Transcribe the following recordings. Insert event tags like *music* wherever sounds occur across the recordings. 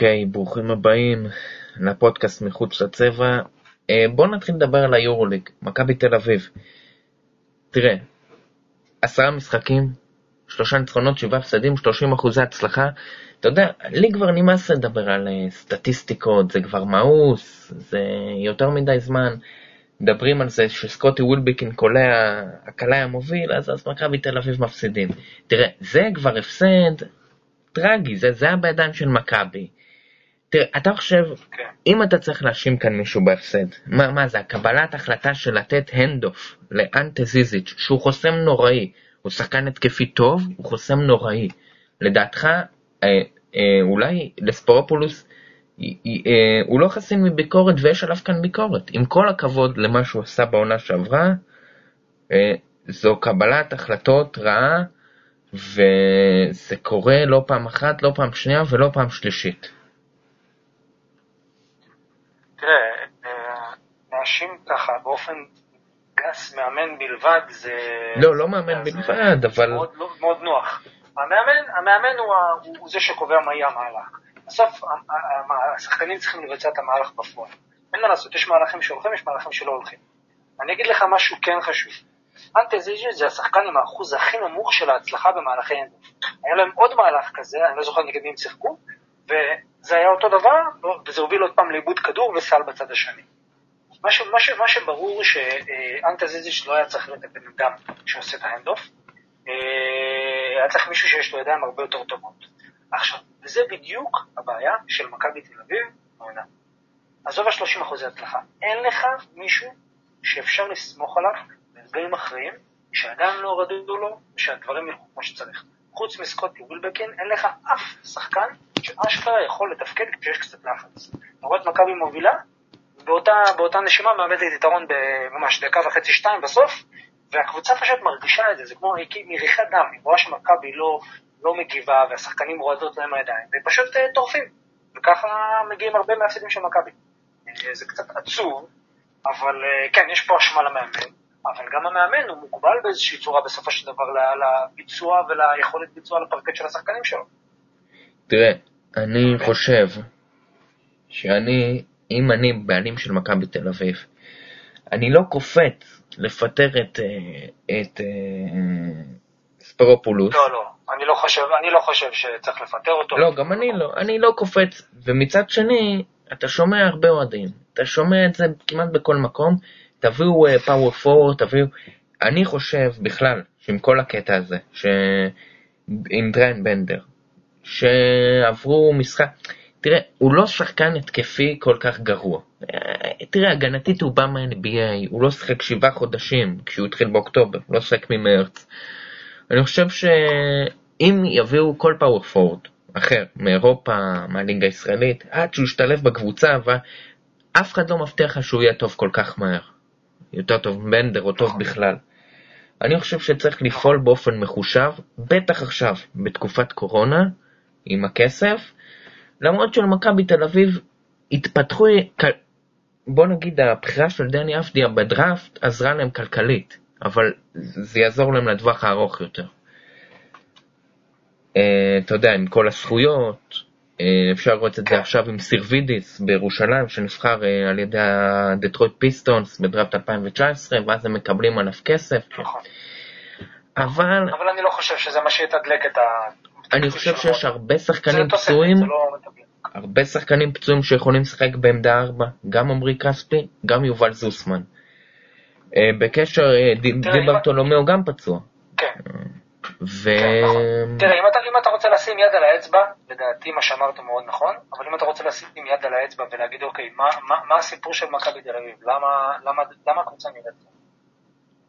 אוקיי, ברוכים הבאים לפודקאסט מחוץ לצבע. אה, בואו נתחיל לדבר על היורוליג, מכבי תל אביב. תראה, עשרה משחקים, שלושה ניצחונות, שבעה הפסדים, 30 אחוזי הצלחה. אתה יודע, לי כבר נמאס לדבר על אה, סטטיסטיקות, זה כבר מאוס, זה יותר מדי זמן. מדברים על זה שסקוטי וולביקין קולע, הקלעי המוביל, אז, אז מכבי תל אביב מפסידים. תראה, זה כבר הפסד טרגי, זה, זה היה בידיים של מכבי. תראה, אתה חושב, כן. אם אתה צריך להאשים כאן מישהו בהפסד, מה, מה זה, הקבלת החלטה של לתת הנדוף לאנטה זיזיץ', שהוא חוסם נוראי, הוא שחקן התקפי טוב, הוא חוסם נוראי. לדעתך, אה, אה, אולי לספורופולוס, אה, אה, הוא לא חסין מביקורת ויש עליו כאן ביקורת. עם כל הכבוד למה שהוא עשה בעונה שעברה, אה, זו קבלת החלטות רעה, וזה קורה לא פעם אחת, לא פעם שנייה ולא פעם שלישית. תראה, אה, להאשים ככה באופן גס מאמן בלבד זה... לא, לא מאמן בלבד, אבל- מאוד, לא- מאוד נוח. המאמן, המאמן הוא, הוא, זה שקובע מה יהיה המהלך. בסוף השחקנים צריכים לבצע את המהלך בפועל. אין מה לעשות, יש מהלכים שהולכים, יש מהלכים שלא הולכים. אני אגיד לך משהו כן חשוב. אנטה זיז'י זה השחקן עם האחוז הכי נמוך של ההצלחה במהלכי אנדו. היה להם עוד מהלך כזה, אני לא זוכר נגד מי הם שיחקו, וזה היה אותו דבר, וזה הוביל עוד פעם לאיבוד כדור וסל בצד השני. מה, ש, מה, ש, מה שברור שאנטה זיזיץ' לא היה צריך להיות הבן אדם שעושה את ההנדוף, אה, היה צריך מישהו שיש לו ידיים הרבה יותר טובות. עכשיו, וזה בדיוק הבעיה של מכבי תל אביב העונה. עזוב ה-30 אחוזי הצלחה, אין לך מישהו שאפשר לסמוך עליו ברגעים אחרים, שעדיין לא רדדו לו, ושהדברים ילכו כמו שצריך. חוץ מסקוטי ווילבקין, אין לך אף שחקן שאשכרה יכול לתפקד כשיש קצת לחץ. את מכבי מובילה, באותה, באותה נשימה מאבדת יתרון בממש דקה וחצי שתיים בסוף, והקבוצה פשוט מרגישה את זה, זה כמו מריחת דם, היא רואה שמכבי לא, לא מגיבה והשחקנים רועדות להם הידיים, והם פשוט אה, טורפים, וככה מגיעים הרבה מהפסידים של מכבי. אה, זה קצת עצוב, אבל אה, כן, יש פה אשמה למאמן, אבל גם המאמן הוא מוגבל באיזושהי צורה בסופו של דבר לביצוע וליכולת ביצוע לפרקט של השחקנים שלו. תראה, אני חושב שאני, אם אני בעלים של מכבי תל אביב, אני לא קופץ לפטר את, אה, את אה, ספרופולוס. לא, לא, אני לא חושב, אני לא חושב שצריך לפטר אותו. לא, גם אני לא, אני לא קופץ. ומצד שני, אתה שומע הרבה אוהדים. אתה שומע את זה כמעט בכל מקום. תביאו פאוור פורוורד, תביאו... אני חושב בכלל, שעם כל הקטע הזה, ש... עם דריין בנדר, שעברו משחק... תראה, הוא לא שחקן התקפי כל כך גרוע. אה, תראה, הגנתית הוא בא מה-NBA, הוא לא שיחק שבעה חודשים כשהוא התחיל באוקטובר, הוא לא שיחק ממרץ. אני חושב שאם יביאו כל פאוור פורד אחר, מאירופה, מהליגה הישראלית, עד שהוא ישתלב בקבוצה, ואף אחד לא מבטיח לך שהוא יהיה טוב כל כך מהר. יותר טוב מבנדר או טוב בכלל. אני חושב שצריך לפעול באופן מחושב, בטח עכשיו, בתקופת קורונה, עם הכסף, למרות שלמכבי תל אביב התפתחו, בוא נגיד, הבחירה של דני אבדיה בדראפט עזרה להם כלכלית, אבל זה יעזור להם לטווח הארוך יותר. אה, אתה יודע, עם כל הזכויות, אה, אפשר לראות את זה עכשיו עם סירווידיס בירושלים, שנבחר אה, על ידי הדטרויט פיסטונס בדראפט 2019, ואז הם מקבלים עליו כסף. נכון. אבל אבל אני לא חושב שזה מה שיתדלק את ה... אני חושב שיש הרבה שחקנים פצועים, לא. הרבה שחקנים פצועים שיכולים לשחק בעמדה 4, גם עמרי כספי, גם יובל זוסמן. אה, בקשר, אה, די תראה, די אם- ברטולומיאו גם פצוע. כן. ו... נכון. תראה, אם אתה, אם אתה רוצה לשים יד על האצבע, לדעתי מה שאמרת מאוד נכון, אבל אם אתה רוצה לשים יד על האצבע ולהגיד, אוקיי, מה, מה, מה הסיפור של מכבי תל אביב? למה, למה, למה הקבוצה נראית?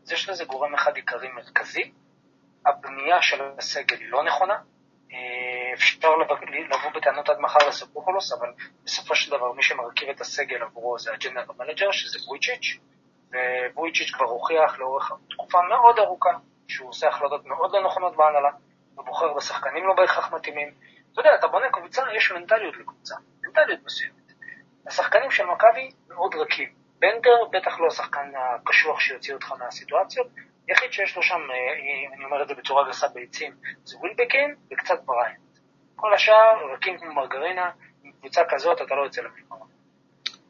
אז יש לזה גורם אחד עיקרי מרכזי, הבנייה של הסגל היא לא נכונה. אה, אפשר לבוא, בטענות עד מחר לסופופולוס, אבל בסופו של דבר מי שמרכיב את הסגל עבורו זה ה general manager, שזה וויצ'יץ', וויצ'יץ' כבר הוכיח לאורך תקופה מאוד ארוכה שהוא עושה החלטות מאוד לא נכונות בהנהלה, הוא בוחר בשחקנים לא בהכרח מתאימים. אתה יודע, אתה בונה קבוצה, יש מנטליות לקבוצה, מנטליות מסוימת. השחקנים של מכבי מאוד רכים. בנדר בטח לא השחקן הקשוח שיוציא אותך מהסיטואציות. היחיד שיש לו שם, אה, אני אומר את זה בצורה גסה ביצים, זה ווילבקין וקצת בריינט. כל השאר רכים כמו מרגרינה, עם קבוצה כזאת אתה לא יוצא למלחמה.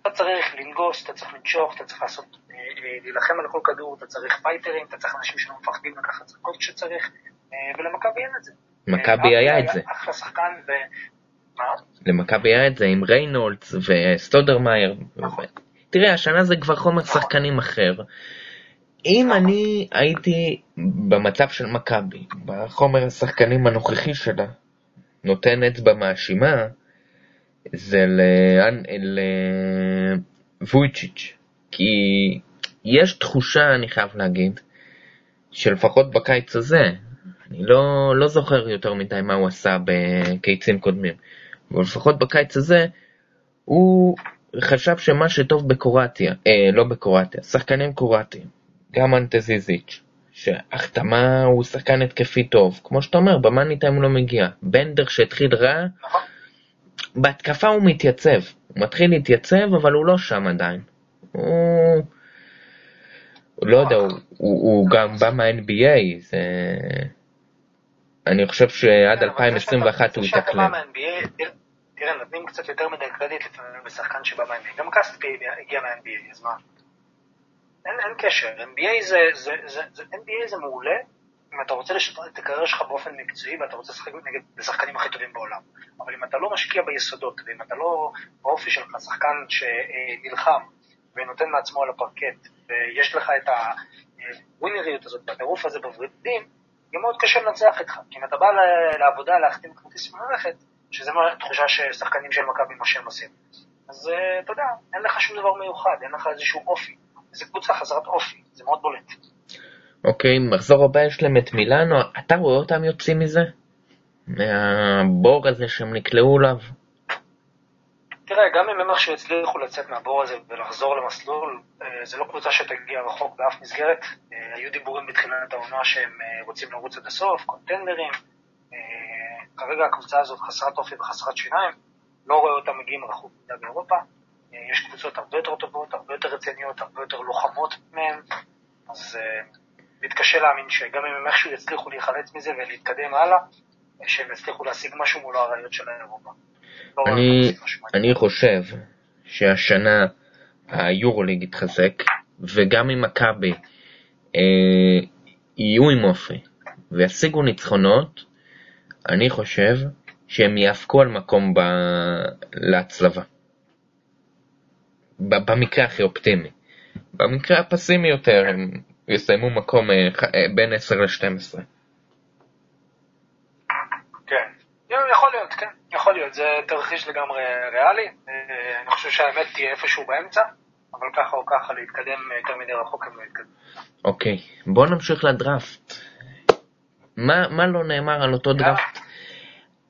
אתה צריך לנגוס, אתה צריך לנשוך, אתה צריך לעשות, אה, אה, להילחם על כל כדור, אתה צריך פייטרים, אתה צריך אנשים שלא מפחדים לקחת זרקות כשצריך, אה, ולמכבי אין את זה. מכבי היה את זה. אחלה שחקן, ו... מה? למכבי היה את זה עם ריינולדס וסטודמאייר. נכון. תראה, השנה זה כבר חומר שחקנים אחר. אם אני הייתי במצב של מכבי, בחומר השחקנים הנוכחי שלה, נותן אצבע מאשימה, זה לוויצ'יץ'. כי יש תחושה, אני חייב להגיד, שלפחות בקיץ הזה, אני לא, לא זוכר יותר מדי מה הוא עשה בקיצים קודמים, אבל לפחות בקיץ הזה, הוא חשב שמה שטוב בקרואטיה, אה, לא בקרואטיה, שחקנים קרואטיים, גם אנטזיזיץ', שהחתמה הוא שחקן התקפי טוב, כמו שאתה אומר, במאני טיים הוא לא מגיע. בנדר שהתחיל רע. בהתקפה הוא מתייצב, הוא מתחיל להתייצב, אבל הוא לא שם עדיין. הוא... הוא לא יודע, הוא, הוא, הוא גם בא מה-NBA, זה... אני חושב שעד כן, אבל 2021 הוא זה שאתה יתאקלם. בא מה-NBA, תראה, נותנים קצת יותר מדי קרדיט לפעמים לשחקן שבא מה-NBA. גם קסטפי הגיע מה-NBA, אז מה? אין, אין קשר, NBA זה, זה, זה, זה, NBA זה מעולה אם אתה רוצה לשפר את הקריירה שלך באופן מקצועי ואתה רוצה לשחק נגד השחקנים הכי טובים בעולם. אבל אם אתה לא משקיע ביסודות, ואם אתה לא באופי שלך שחקן שנלחם ונותן מעצמו על הפרקט, ויש לך את הווינריות הזאת והטירוף הזה בוורידים, יהיה מאוד קשה לנצח איתך. כי אם אתה בא לעבודה להחתים כרטיס מערכת, שזה מה התחושה ששחקנים של מכבי מה שהם עושים. אז אה, אתה יודע, אין לך שום דבר מיוחד, אין לך איזשהו אופי. זו קבוצה חסרת אופי, זה מאוד בולט. אוקיי, מחזור הבא יש להם את מילאנו, אתה רואה אותם יוצאים מזה? מהבור הזה שהם נקלעו אליו? תראה, גם אם הם איכשהו יצליחו לצאת מהבור הזה ולחזור למסלול, אה, זה לא קבוצה שתגיע רחוק באף מסגרת. אה, היו דיבורים בתחילת העונה שהם אה, רוצים לרוץ עד הסוף, קונטנדרים. כרגע הקבוצה הזאת חסרת אופי וחסרת שיניים, לא רואה אותם מגיעים רחוק מדי באירופה. יש קבוצות הרבה יותר טובות, הרבה יותר רציניות, הרבה יותר לוחמות מהם, אז אה, מתקשה להאמין שגם אם הם איכשהו יצליחו להיחלץ מזה ולהתקדם הלאה, אה, שהם יצליחו להשיג משהו מול האריות של האירופה. לא אני. אני חושב שהשנה היורוליג יתחזק, וגם אם מכבי אה, יהיו עם אופי וישיגו ניצחונות, אני חושב שהם יאבקו על מקום ב... להצלבה. במקרה הכי אופטימי. במקרה הפסימי יותר, הם יסיימו מקום אה, אה, בין 10 ל-12. כן, יכול להיות, כן, יכול להיות, זה תרחיש לגמרי ריאלי. אה, אני חושב שהאמת תהיה איפשהו באמצע, אבל ככה או ככה להתקדם יותר מדי רחוק הם לא יתקדמו. אוקיי, בוא נמשיך לדראפט. מה, מה לא נאמר על אותו דראפט?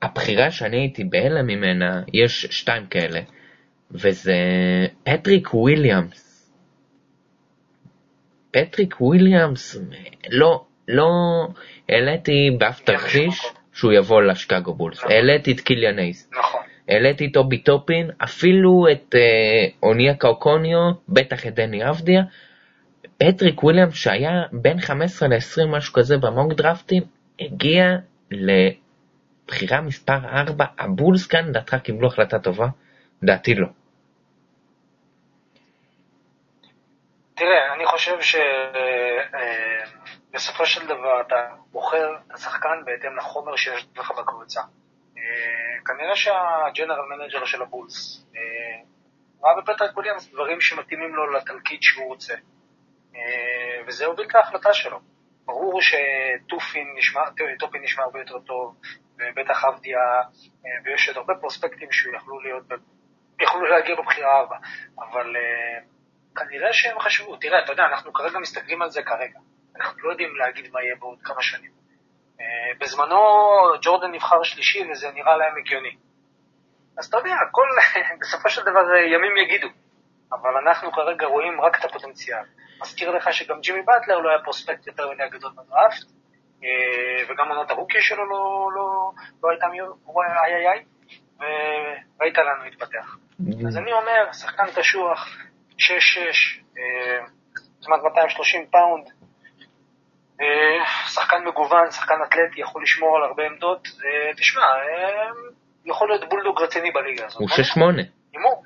הבחירה שאני הייתי בהלם ממנה, יש שתיים כאלה, וזה פטריק וויליאמס. פטריק וויליאמס, לא, לא העליתי באף תרחיש מקום. שהוא יבוא לשיקגו בולס. נכון. העליתי את קיליאן הייז. נכון. העליתי את אובי טופין, אפילו את אה, אונייקה אוקונגוו, בטח את דני אבדיה. פטריק וויליאמס שהיה בין 15 ל-20 משהו כזה ב mock דראפטים, הגיע לבחירה מספר 4. הבולס כאן לדעתך קיבלו החלטה טובה? לדעתי לא. תראה, אני חושב שבסופו של דבר אתה בוחר את השחקן בהתאם לחומר שיש לך בקבוצה. אה, כנראה שה general manager של הבולס אה, ראה בפטריק וויליאמס דברים שמתאימים לו לתלכיד שהוא רוצה. אה, וזה הוביל את ההחלטה שלו. ברור שטופין נשמע, טופין נשמע הרבה יותר טוב, ובטח אבדיה, אה, ויש עוד הרבה פרוספקטים שיכולו להיות, יכלו להגיע בבחירה ארבע, אבל אה, כנראה שהם חשבו, תראה, אתה יודע, אנחנו כרגע מסתכלים על זה כרגע, אנחנו לא יודעים להגיד מה יהיה בעוד כמה שנים. אה, בזמנו ג'ורדן נבחר שלישי וזה נראה להם הגיוני. אז אתה יודע, הכל, *laughs* בסופו של דבר אה, ימים יגידו, אבל אנחנו כרגע רואים רק את הפוטנציאל. מזכיר לך שגם ג'ימי באטלר לא היה פרוספקט יותר מדי גדול בדראפט, אה, וגם עונת הרוקי שלו לא, לא, לא הייתה מי איי איי איי, וראית הוא התפתח. אז אני אומר, שחקן קשוח, 6-6, כמעט 230 פאונד, אה, שחקן מגוון, שחקן אתלטי, יכול לשמור על הרבה עמדות. אה, תשמע, אה, יכול להיות בולדוג רציני בליגה הזאת. הוא נכון? 6-8. הימור.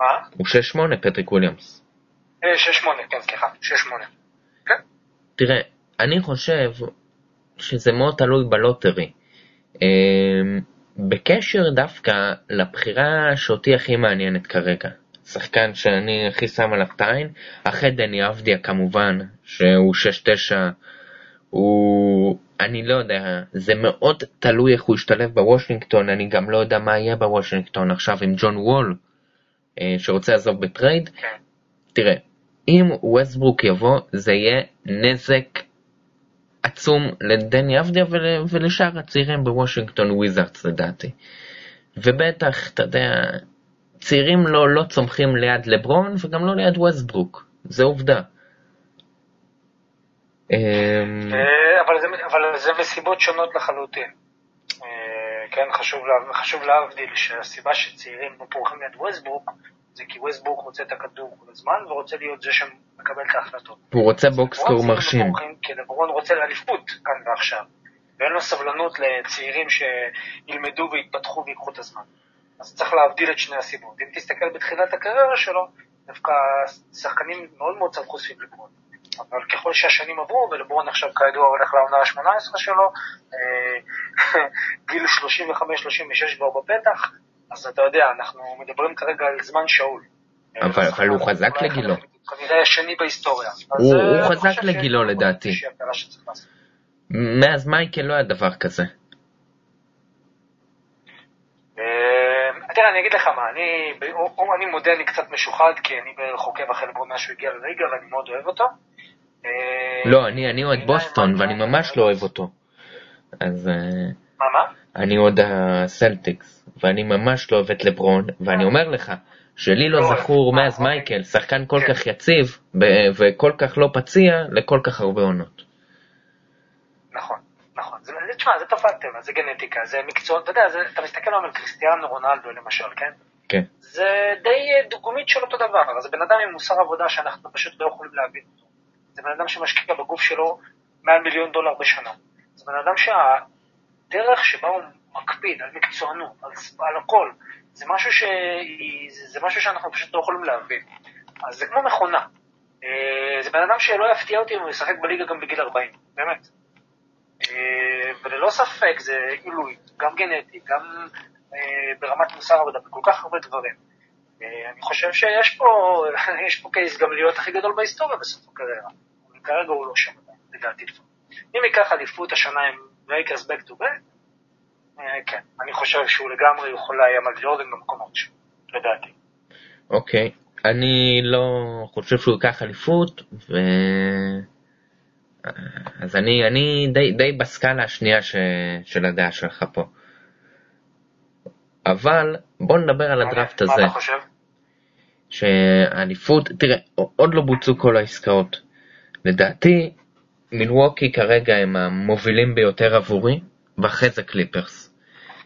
מה? הוא 6-8, פטריק וויליאמס. אה, 6-8, כן, סליחה, 6-8. כן. תראה, אני חושב שזה מאוד תלוי ב lottery. בקשר דווקא לבחירה שאותי הכי מעניינת כרגע. שחקן שאני הכי שם עליו את העין, אחרי דני אבדיה כמובן, שהוא 6-9, הוא... אני לא יודע, זה מאוד תלוי איך הוא ישתלב בוושינגטון, אני גם לא יודע מה יהיה בוושינגטון עכשיו עם ג'ון וול, אה, שרוצה לעזוב בטרייד. כן. תראה, אם ווסטברוק יבוא, זה יהיה נזק עצום לדני אבדיה ול, ולשאר הצעירים בוושינגטון וויזארדס לדעתי. ובטח, אתה יודע, צעירים לא, לא צומחים ליד לברון וגם לא ליד ווסטברוק, זה עובדה. אמ, אה, אבל זה, אבל זה מסיבות שונות לחלוטין. אה, כן, חשוב, לה, חשוב להבדיל שהסיבה שצעירים לא פורחים ליד ווסטברוק זה כי ווסטברוק רוצה את הכדור כל הזמן ורוצה להיות זה שמקבל את ההחלטות. הוא רוצה box score מרשים. לא פורחים כי לברון רוצה לאליפות כאן ועכשיו. ואין לו סבלנות לצעירים שילמדו ויתפתחו ויקחו את הזמן. אז צריך להבדיל את שני הסיבות. אם תסתכל בתחילת הקריירה שלו, דווקא שחקנים מאוד מאוד צמחו סביב לברון. אבל ככל שהשנים עברו, ולברון עכשיו כידוע הולך לעונה ה-18 שלו, אה, *laughs* גיל 35-36 כבר בפתח, אז אתה יודע, אנחנו מדברים כרגע על זמן שאול. אבל- אה, אבל הוא חזק לגילו. כנראה השני בהיסטוריה. הוא- אה, הוא אני חזק לגילו, לדעתי. מאז מייקל לא היה דבר כזה. אה, תראה, אני אגיד לך מה, אני, או- או אני מודה, אני קצת משוחד, כי אני בערך עוקב אחרי לברון מאז שהוא הגיע לליגה, ואני מאוד אוהב אותו. אה, לא, אני, אני אוהד בוסטון ואני ממש לא אוהב אותו. אז אה, מה, מה? אני אוהד הסלטיקס, ואני ממש לא אוהב את לברון, ואני אומר לך, שלי לא לא, זכור אה, מאז אוקיי. מייקל, שחקן כל כן. כך יציב וכל כך לא פציע לכל כך הרבה עונות. נכון, נכון. זה, זה, תשמע, זה תופעת טבע, זה גנטיקה, זה מקצוע, אתה יודע, זה, אתה מסתכל על קריסטיאנו רונלדו למשל, כן? כן. זה די אה, דוגמית של אותו דבר, זה בן אדם עם מוסר עבודה שאנחנו פשוט לא יכולים להבין אותו. זה בן אדם שמשקיע בגוף שלו מעל מיליון דולר בשנה. זה בן אדם שהדרך שבה הוא מקפיד על מקצוענות, על, על הכל, זה משהו, ש... זה, זה משהו שאנחנו פשוט לא יכולים להבין. אז זה כמו מכונה. אה, זה בן אדם שלא יפתיע אותי אם הוא ישחק בליגה גם בגיל 40, באמת. אה, וללא ספק זה עילוי, גם גנטי, גם אה, ברמת מוסר עבודה, בכל כך הרבה דברים. אה, אני חושב שיש פה, *laughs* יש פה case גם להיות הכי גדול בהיסטוריה בסוף הקריירה. כרגע הוא לא שם, לדעתי לפעמים. אם ייקח אליפות השנה עם לייקרס back to back, אה, כן, אני חושב שהוא לגמרי יכול לאיים על ג'ורדן במקום הראשון, לדעתי. אוקיי, אני לא חושב שהוא ייקח אליפות, ו... אז אני, אני די, די בסקאלה השנייה ש... של הדעה שלך פה. אבל בוא נדבר על הדראפט הזה. מה אתה חושב? שהאליפות, תראה, עוד לא בוצעו כל העסקאות. לדעתי, מילווקי כרגע הם המובילים ביותר עבורי, ואחרי זה קליפרס.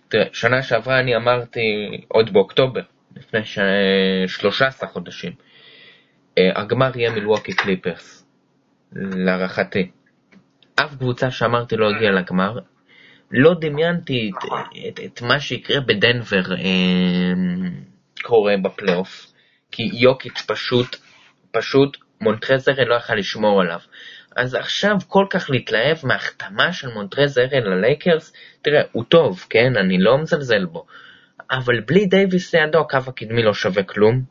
תראה, שנה שעברה אני אמרתי, עוד באוקטובר, לפני ש... 13 חודשים, אה, הגמר יהיה מילווקי קליפרס, להערכתי. אף קבוצה שאמרתי לא הגיעה לגמר. לא דמיינתי את, נכון. את, את מה שיקרה בדנבר אה, קורה בפלייאוף, כי יוקיץ' פשוט, פשוט מונטרז הרל לא יכל לשמור עליו. אז עכשיו כל כך להתלהב מההחתמה של מונטרז הרל ללייקרס, תראה, הוא טוב, כן? אני לא מזלזל בו. אבל בלי דייוויס לידו הקו הקדמי לא שווה כלום.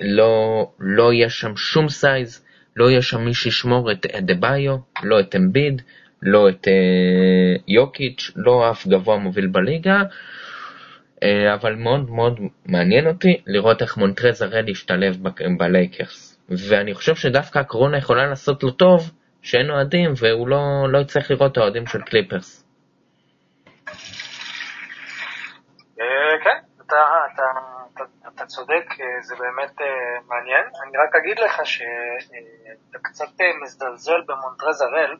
לא, לא יהיה שם שום size, לא יהיה שם מי שישמור את אדבאיו, לא את אמביד, לא את אה, יוקיץ', לא אף גבוה מוביל בליגה. אה, אבל מאוד מאוד מעניין אותי לראות איך מונטרזרל ישתלב ב- בלייקרס. ואני חושב שדווקא הקורונה יכולה לעשות לו טוב שאין אוהדים והוא לא, לא יצטרך לראות את האוהדים של קליפרס. אה, כן, אתה, צודק, אה, זה באמת אה, מעניין. אני רק אגיד לך שאתה קצת אה, מזלזל במונטרז הראל.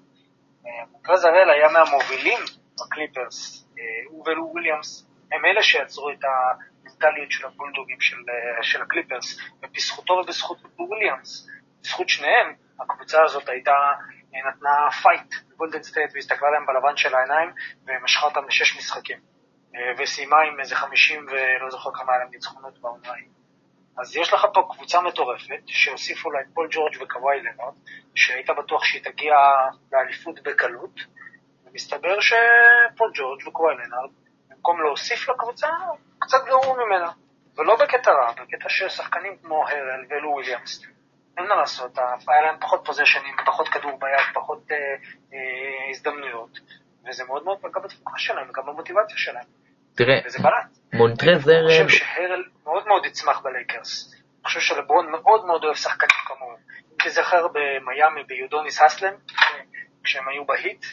מונטרז הראל היה מהמובילים בקליפרס, הוא ולו וויליאמס, הם אלה שיצרו את המנטליות של הבולדוגים של, של הקליפרס, ובזכותו ובזכות וויליאמס, בזכות שניהם, הקבוצה הזאת הייתה, נתנה fight לגולדן סטייט והסתכלה להם בלבן של העיניים ומשכה אותם לשש משחקים. אה, וסיימה עם איזה 50 ולא זוכר כמה היה להם ניצחונות ההיא. אז יש לך פה קבוצה מטורפת, שהוסיפו לה את פול ג'ורג' וקוואי לנארד, שהיית בטוח שהיא תגיע לאליפות בקלות, ומסתבר שפול ג'ורג' וקוואי לנארד, במקום להוסיף לקבוצה, קצת גרעו ממנה. ולא בקטע רע, בקטע של שחקנים כמו הרל ולו וויליאמס. אין מה לעשות, היה להם פחות פוזיישנים, פחות כדור ביד, פחות אה, אה, הזדמנויות, וזה מאוד מאוד פגע בתפוקה שלהם, גם במוטיבציה שלהם. תראה, וזה בלט. מונטרז הרל... אני חושב שהרל מאוד מאוד יצמח בלייקרס. אני חושב שלברון מאוד מאוד אוהב שחקנים כמוהו. אם תזכר במיאמי, ביודוניס האסלם, כשהם היו בהיט,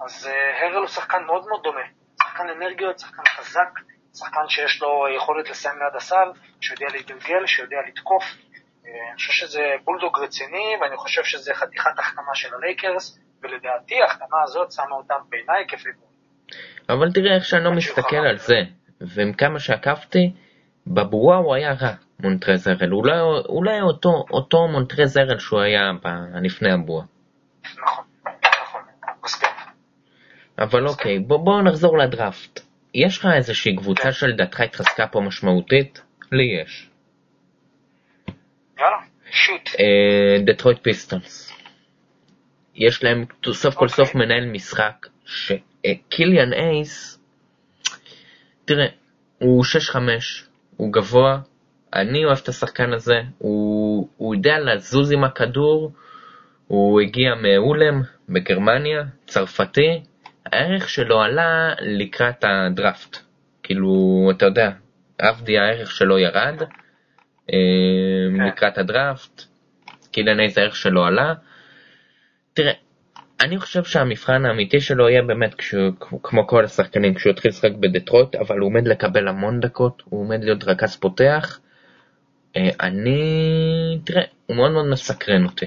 אז אה, הרל הוא שחקן מאוד מאוד דומה. שחקן אנרגיות, שחקן חזק, שחקן שיש לו יכולת לסיים ליד הסל, שיודע להתגלגל, שיודע לתקוף. אה, אני חושב שזה בולדוג רציני, ואני חושב שזה חתיכת החתמה של הלייקרס, ולדעתי ההחתמה הזאת שמה אותם בעיניי כ favorite. אבל תראה איך שאני לא מסתכל על זה, ועם כמה שעקבתי, בבועה הוא היה רע, מונטרז הרל. אולי, אולי אותו, אותו מונטרז הרל שהוא היה לפני הבועה. נכון, נכון. אבל אוקיי, בוא, בוא נחזור לדראפט. יש לך איזושהי קבוצה שלדעתך התחזקה פה משמעותית? לי יש. יאללה, shoot. דטרויט פיסטונס. יש להם סוף כל סוף מנהל משחק שקיליאן הייס, תראה, הוא 6-5, הוא גבוה, אני אוהב את השחקן הזה, הוא, הוא יודע לזוז עם הכדור, הוא הגיע מאולם בגרמניה, צרפתי, הערך שלו עלה לקראת הדראפט. כאילו, אתה יודע, עבדי הערך שלו ירד כן. לקראת הדראפט, קילן אייז הערך שלו עלה. תראה, אני חושב שהמבחן האמיתי שלו יהיה באמת כשהוא, כמו כל השחקנים, כשהוא יתחיל לשחק בדטרויט, אבל הוא עומד לקבל המון דקות, הוא עומד להיות רכז פותח. אה, אני, תראה, הוא מאוד מאוד מסקרן אותי.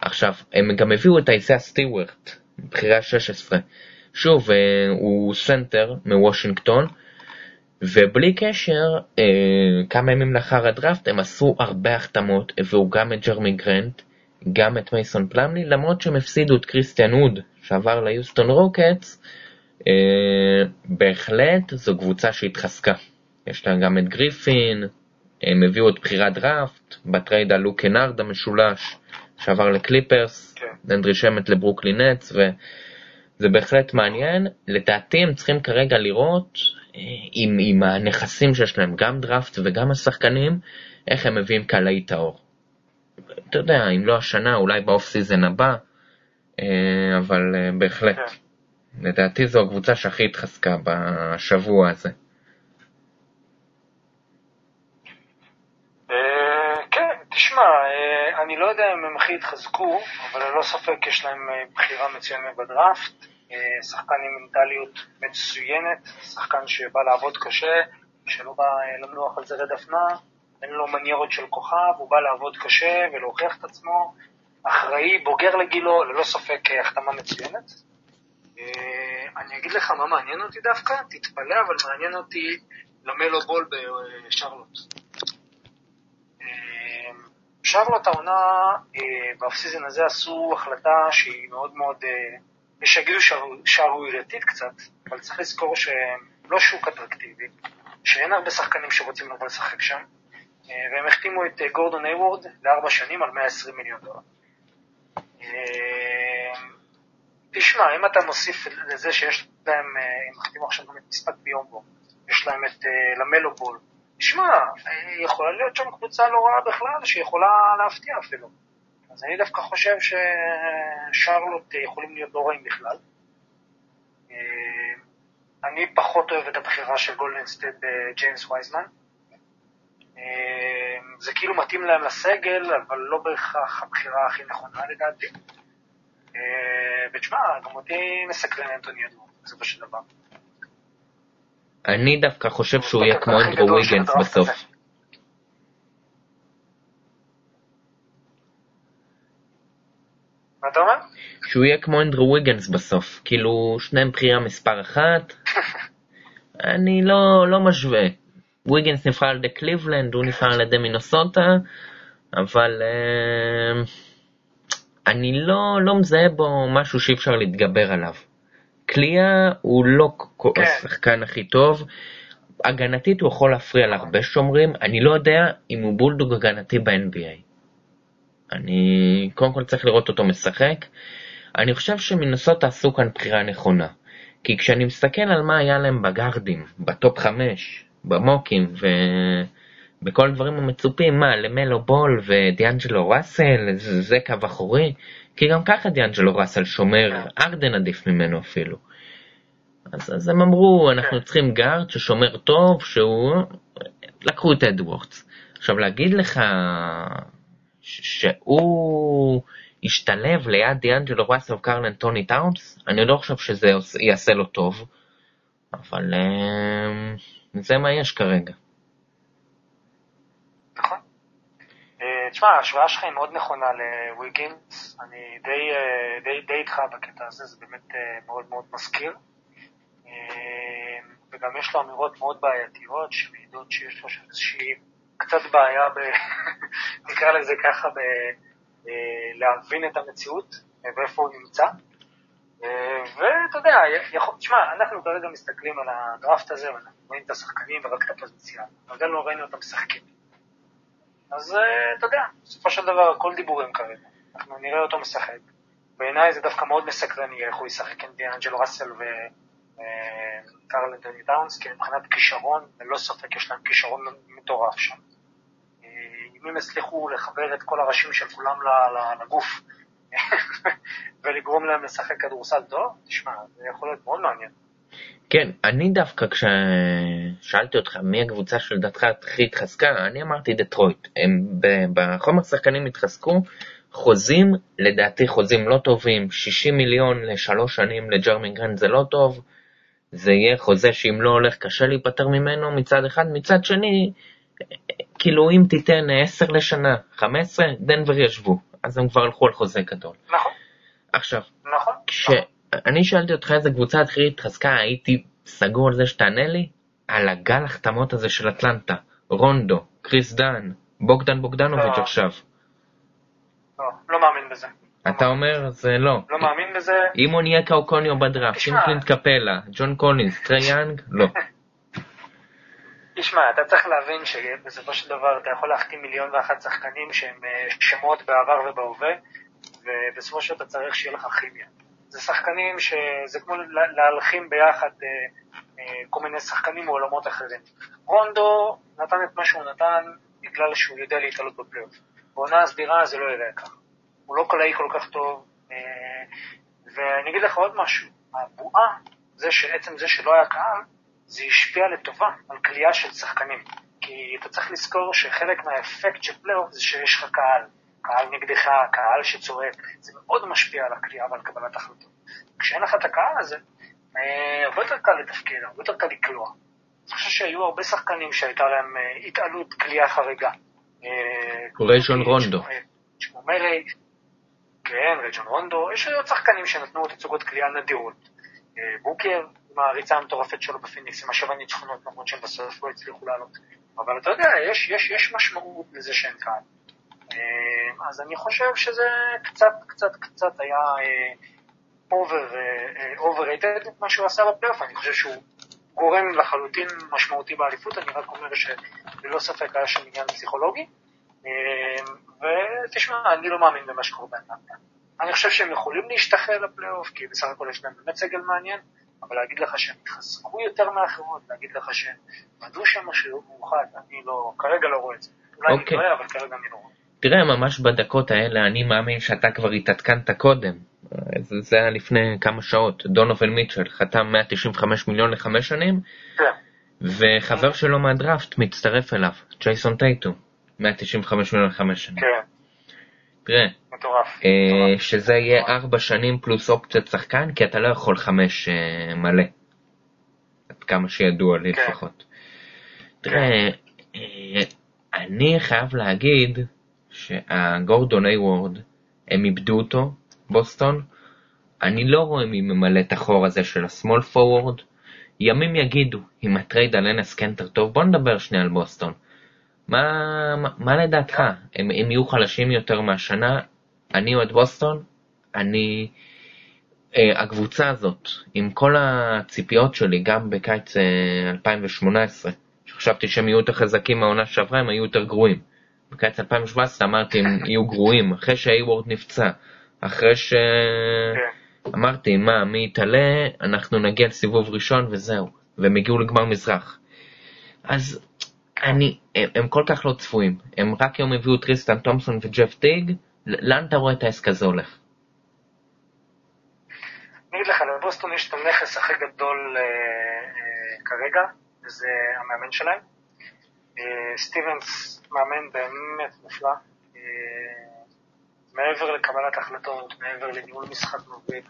עכשיו, הם גם הביאו את אייזיאה סטיוארט, בחירה 16. שוב, אה, הוא סנטר מוושינגטון, ובלי קשר, אה, כמה ימים לאחר הדראפט הם עשו הרבה החתמות, הביאו גם את ג'רמי גרנט, גם את מייסון פלאמלי, למרות שהם הפסידו את קריסטיאן ווד שעבר ליוסטון רוקטס, אה, בהחלט זו קבוצה שהתחזקה. יש לה גם את גריפין, הם הביאו את בחירת דראפט, ב trade על לוק קנארד המשולש שעבר לקליפרס, כן. לנדרי שמט לברוקלין נטס, וזה בהחלט מעניין. לדעתי הם צריכים כרגע לראות אה, עם, עם הנכסים שיש להם, גם דראפט וגם השחקנים, איך הם מביאים קלעי טהור. אתה יודע, אם לא השנה, אולי ב off season הבא, אה, אבל אה, בהחלט. כן. לדעתי זו הקבוצה שהכי התחזקה בשבוע הזה. אה, כן, תשמע, אני לא יודע אם הם הכי התחזקו, אבל ללא ספק יש להם בחירה מצוינת בדראפט. שחקן עם מנטליות מצוינת, שחקן שבא לעבוד קשה, שלא בא לנוח על זרי דפנה, אין לו מניירות של כוכב, הוא בא לעבוד קשה ולהוכיח את עצמו, אחראי, בוגר לגילו, ללא ספק אה, החתמה מצוינת. אה, אני אגיד לך מה מעניין אותי דווקא, תתפלא, אבל מעניין אותי למלו בול בשרלוט. אה, שרלוט העונה, ב off season הזה עשו החלטה שהיא מאוד מאוד, יש שיגידו שערורייתית קצת, אבל צריך לזכור שהם לא שוק אטרקטיבי, שאין הרבה שחקנים שרוצים לבוא לשחק שם. אה, והם החתימו את אה, גורדון הייוורד לארבע שנים על 120 מיליון דולר. אה, תשמע, אם אתה מוסיף לזה שיש להם, הם החתימו עכשיו גם את ביסמק ביומבו, יש להם את למלו בול, תשמע, יכולה להיות שם קבוצה לא רעה בכלל, שיכולה להפתיע אפילו. אז אני דווקא חושב ששרלוט יכולים להיות לא רעים בכלל. אני פחות אוהב את הבחירה של גולדן סטייט בג'יימס וייזמן. אמ, זה כאילו מתאים להם לסגל, אבל לא בהכרח הבחירה הכי נכונה לדעתי. אמ, ותשמע, גם אותי מסקרן אנטוני אדור, בסופו של דבר. אני דווקא חושב שהוא יהיה כמו אנדרו ויגנס בסוף. מה אתה אומר? שהוא יהיה כמו אנדרו ויגנס בסוף, כאילו שניהם בחירה מספר אחת. *laughs* אני לא, לא משווה. ויגנס נבחר על ידי קליבלנד, הוא נבחר על ידי מינוסוטה, אבל uh, אני לא, לא מזהה בו משהו שאי אפשר להתגבר עליו. קליעה הוא לא כן. השחקן הכי טוב. הגנתית הוא יכול להפריע להרבה שומרים, אני לא יודע אם הוא בולדוג הגנתי ב-NBA. אני קודם כל צריך לראות אותו משחק. אני חושב שמינסוטה עשו כאן בחירה נכונה. כי כשאני מסתכל על מה היה להם בגארדים, ב top 5, במוקים ובכל הדברים המצופים, מה, למלו בול ודיאנג'לו ראסל, זה, קו אחורי? כי גם ככה דיאנג'לו ראסל שומר, ארדן עדיף ממנו אפילו. אז, אז הם אמרו, אנחנו צריכים guard ששומר טוב, שהוא... לקחו את אדוורדס. עכשיו, להגיד לך שהוא ישתלב ליד דיאנג'לו ראסל וקרל אנטוני טאונס, אני לא חושב שזה יעשה לו טוב, אבל אה, זה מה יש כרגע. נכון. אה, תשמע, ההשוואה שלך היא מאוד נכונה לוויגינס, אני די, אה, די, די איתך בקטע הזה, זה באמת מאוד מאוד מזכיר. וגם יש לו אמירות מאוד בעייתיות, שמעידות שיש לו איזושהי קצת בעיה, ב, *laughs* נקרא לזה ככה, ב, אה, להבין את המציאות ואיפה הוא נמצא. אה, ואתה יודע, יכול, תשמע, אנחנו כרגע מסתכלים על הדראפט הזה ואנחנו רואים את השחקנים ורק את הפוזיציה, אבל לא ראינו אותם משחקים. אז אה, אתה יודע, בסופו של דבר הכל דיבורים כרגע. אנחנו נראה אותו משחק. בעיניי זה דווקא מאוד מסקרן יהיה איך הוא ישחק עם דיאנג'לו ראסל וקרל אנטוני דאונס, כי מבחינת כישרון, ללא ספק יש להם כישרון מטורף שם. אם הם יצליחו לחבר את כל הראשים של כולם לגוף *laughs* ולגרום להם לשחק כדורסל טוב, תשמע, זה יכול להיות מאוד מעניין. כן, אני דווקא כששאלתי אותך מי הקבוצה שלדעתך הכי התחזקה, אני אמרתי דטרויט. הם בחומר שחקנים התחזקו, חוזים, לדעתי חוזים לא טובים, 60 מיליון לשלוש שנים לג'רמי גרנט זה לא טוב, זה יהיה חוזה שאם לא הולך קשה להיפטר ממנו מצד אחד, מצד שני, כאילו אם תיתן 10 לשנה, 15, דנבר ישבו, אז הם כבר הלכו על חוזה גדול. נכון. עכשיו, נכון. כשאני שאלתי אותך איזה קבוצה הכי התחזקה, הייתי סגור על זה שתענה לי, על הגל החתמות הזה של אטלנטה, רונדו, קריס דאן, בוגדן בוגדנוביץ' לא. עכשיו. לא, לא מאמין בזה. אתה אומר זה לא. לא מאמין בזה. עם אוניקה אוקונגוו בדראפט, יש שם קלינט קפלה, ג'ון קולינס, טריי יאנג, לא. *laughs* תשמע, אתה צריך להבין שבסופו של דבר אתה יכול להחתים מיליון ואחת שחקנים שהם אה, שמות בעבר ובהווה, ובסופו של דבר אתה צריך שיהיה לך כימיה. זה שחקנים שזה כמו להלחים ביחד אה, אה, כל מיני שחקנים מעולמות אחרים. רונדו נתן את מה שהוא נתן בגלל שהוא יודע להתעלות בפלייאוף. בעונה הסדירה זה לא יראה ככה. הוא לא קלעי כל כך טוב, ואני אגיד לך עוד משהו, הבועה, זה שעצם זה שלא היה קהל, זה השפיע לטובה על קליעה של שחקנים. כי אתה צריך לזכור שחלק מהאפקט של פלייאוף זה שיש לך קהל. קהל נגדך, קהל שצועק, זה מאוד משפיע על הקליעה ועל קבלת החלטות. כשאין לך את הקהל הזה, אה, הרבה יותר קל לתפקד, הרבה יותר קל לקלוע. אני חושב שהיו הרבה שחקנים שהייתה להם אה, התעלות קליעה חריגה. רג'ון רונדו. ג'מאל מארי, כן, רג'ון רונדו, יש עוד שחקנים שנתנו תצוגות קליעה נדירות. אה, בוקר, עם הריצה המטורפת שלו בפיניקס, עם השבע ניצחונות, למרות שהם בסוף לא הצליחו לעלות. אבל אתה יודע, יש, יש, יש משמעות לזה שאין קהל. אה, אז אני חושב שזה קצת, קצת, קצת היה אה, overrated, אה, מה שהוא עשה בפלייאוף, אני חושב שהוא גורם לחלוטין משמעותי באליפות, אני רק אומר שללא ספק היה שם עניין פסיכולוגי. ותשמע, אני לא מאמין במה שקורה באטלנטה. אני חושב שהם יכולים להשתחרר לפלייאוף, כי בסך הכל יש להם באמת סגל מעניין, אבל להגיד לך שהם התחזקו יותר מאחרות, להגיד לך שהם בנו שם משהו מאוחד, אני לא, כרגע לא רואה את זה. אולי אני טועה, אבל כרגע אני לא רואה. תראה, ממש בדקות האלה אני מאמין שאתה כבר התעדכנת קודם. זה, זה היה לפני כמה שעות. דונובל מיטשל חתם 195 מיליון לחמש שנים, כן. וחבר שלו מהדראפט מצטרף אליו, ג'ייסון טייטו, 195 מיליון לחמש שנים. כן. תראה, מטורף. אה, שזה יהיה ארבע שנים פלוס אופציית שחקן, כי אתה לא יכול חמש אה, מלא. עד כמה שידוע לי כן. לפחות. תראה, אה, אני חייב להגיד שהגורדון איי-וורד, הם איבדו אותו, בוסטון. אני לא רואה מי ממלא את החור הזה של השמאל פורוורד. ימים יגידו אם הטרייד על אנס קנטר טוב. בוא נדבר שנייה על בוסטון. מה, מה, מה לדעתך? הם, הם יהיו חלשים יותר מהשנה? אני אוהד בוסטון, אני אה, הקבוצה הזאת, עם כל הציפיות שלי, גם בקיץ אה, 2018, שחשבתי שהם יהיו יותר חזקים מהעונה שעברה, הם היו יותר גרועים. בקיץ 2017 אמרתי הם *laughs* יהיו גרועים, אחרי שהייוורד נפצע, אחרי ש... כן. אמרתי, מה, מי יתעלה, אנחנו נגיע לסיבוב ראשון וזהו. והם הגיעו לגמר מזרח. אז אני, הם, הם כל כך לא צפויים. הם רק היום הביאו טריסטן תומפסון וג'ף טיג, לאן אתה רואה את העסק הזה הולך? אני אגיד לך, לבוסטון יש את הנכס הכי גדול אה, אה, כרגע, וזה המאמן שלהם. אה, סטיבנס מאמן באמת נפלא. אה, מעבר לקבלת החלטות, מעבר לניהול משחק מוביל,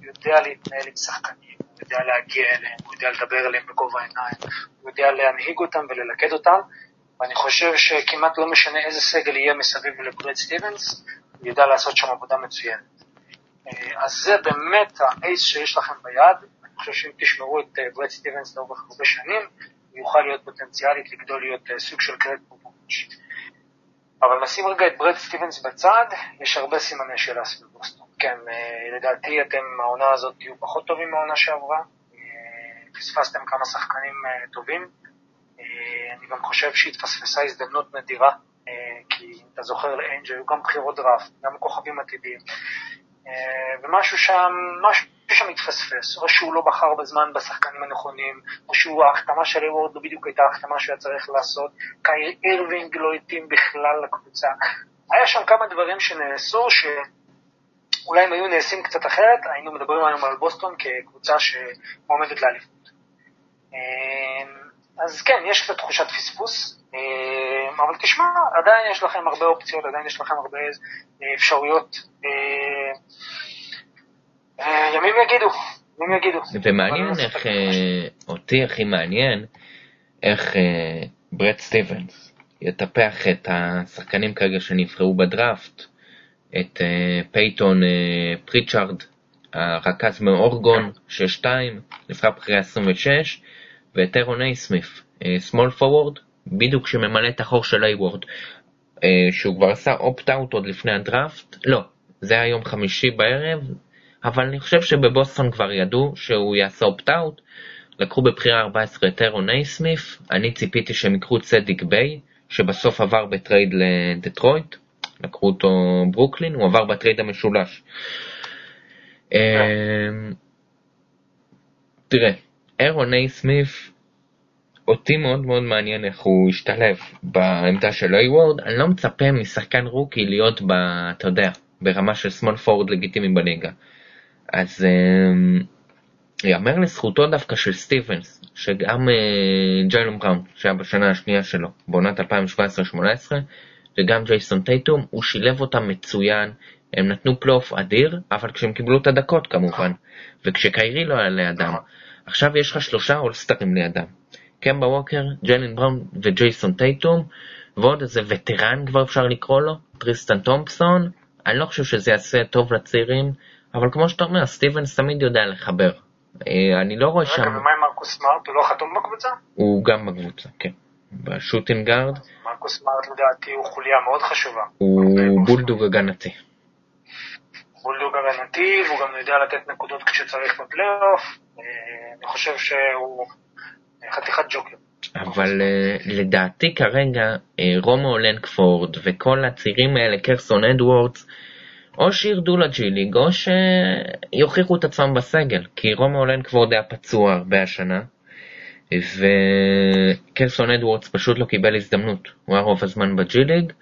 יודע להתנהל עם שחקנים, הוא יודע להגיע אליהם, הוא יודע לדבר אליהם בגובה העיניים, הוא יודע להנהיג אותם וללכד אותם, ואני חושב שכמעט לא משנה איזה סגל יהיה מסביב לברד סטיבנס, הוא יודע לעשות שם עבודה מצוינת. אה, אז זה באמת ה ace שיש לכם ביד, אני חושב שאם תשמרו את אה, ברד סטיבנס לאורך הרבה שנים, הוא יוכל להיות פוטנציאלית לגדול להיות אה, סוג של גרג פופוביץ'. אבל נשים רגע את ברד סטיבנס בצד, יש הרבה סימני שאלה סביב בוסטון. כן, אה, לדעתי אתם, העונה הזאת תהיו פחות טובים מהעונה שעברה. אה, פספסתם כמה שחקנים אה, טובים. אני גם חושב שהתפספסה הזדמנות נדירה, כי אם אתה זוכר לאנג' היו גם בחירות דראפט, גם כוכבים עתידיים. ומשהו שם, משהו שם התפספס, או שהוא לא בחר בזמן בשחקנים הנכונים, או שהוא, ההחתמה של איוורד לא בדיוק הייתה ההחתמה שהוא היה צריך לעשות, קיירי אירווינג לא התאים בכלל לקבוצה. היה שם כמה דברים שנעשו, שאולי אם היו נעשים קצת אחרת, היינו מדברים היום על בוסטון כקבוצה שמועמדת לאליפות. אה, אז כן, יש קצת תחושת פספוס, אה, אבל תשמע, עדיין יש לכם הרבה אופציות, עדיין יש לכם הרבה אה, אפשרויות. אה, אה, ימים יגידו, ימים יגידו. ומעניין לא איך. אה, אותי הכי מעניין, איך ברד סטיבנס יטפח את השחקנים כרגע שנבחרו בדראפט, את אה, פייטון אה, פריצ'ארד, הרכז מאורגון, 6-2, נבחר בחירה 26, ואת ארון נייסמית', small forward, בדיוק שממלא את החור של הייוורד, אה, שהוא כבר עשה opt-out עוד לפני הדראפט, לא, זה היה יום חמישי בערב, אבל אני חושב שבבוסטון כבר ידעו שהוא יעשה opt-out, לקחו בבחירה 14 את ארון נייסמית', אני ציפיתי שהם ייקחו את סדיק ביי, שבסוף עבר בטרייד לדטרויט, לקחו אותו ברוקלין, הוא עבר בטרייד המשולש. אמ, תראה, ארון נייסמית', אותי מאוד מאוד מעניין איך הוא ישתלב בעמדה של הייוורד, אני לא מצפה משחקן rookie להיות, ב, אתה יודע, ברמה של small forward לגיטימי בליגה. אז אמ, יאמר לזכותו דווקא של סטיבנס, שגם אה, ג'יילן בראון, שהיה בשנה השנייה שלו, בעונת 2017-2018, וגם ג'ייסון טייטום, הוא שילב אותם מצוין, הם נתנו פלייאוף אדיר, אבל כשהם קיבלו את הדקות כמובן, וכשקיירי לא היה לידם. עכשיו יש לך שלושה אולסטרים לידם. קמבה ווקר, ג'יילן בראון וג'ייסון טייטום, ועוד איזה וטרן כבר אפשר לקרוא לו, טריסטן תומפסון, אני לא חושב שזה יעשה טוב לצעירים, אבל כמו שאתה אומר, סטיבנס תמיד יודע לחבר. אה, אני לא רואה רגע, שם, ומה עם מרקוס סמארט? הוא לא חתום בקבוצה? הוא גם בקבוצה, כן. ב shooting מרקוס סמארט לדעתי הוא חוליה מאוד חשובה. הוא בולדוג הגנתי. בולדוג הגנתי, והוא גם יודע לתת נקודות כשצריך בפלייאוף. אה, אני חושב שהוא חתיכת ג'וקר. אבל אה, לדעתי כרגע אה, רומיאו לנגפורד וכל הצעירים האלה, קרסון אדוורדס, או שירדו ל G League או שיוכיחו את עצמם בסגל, כי רומיאו לנגפורד היה פצוע הרבה השנה, וקרסון אדוורדס פשוט לא קיבל הזדמנות, הוא היה רוב הזמן ב G League.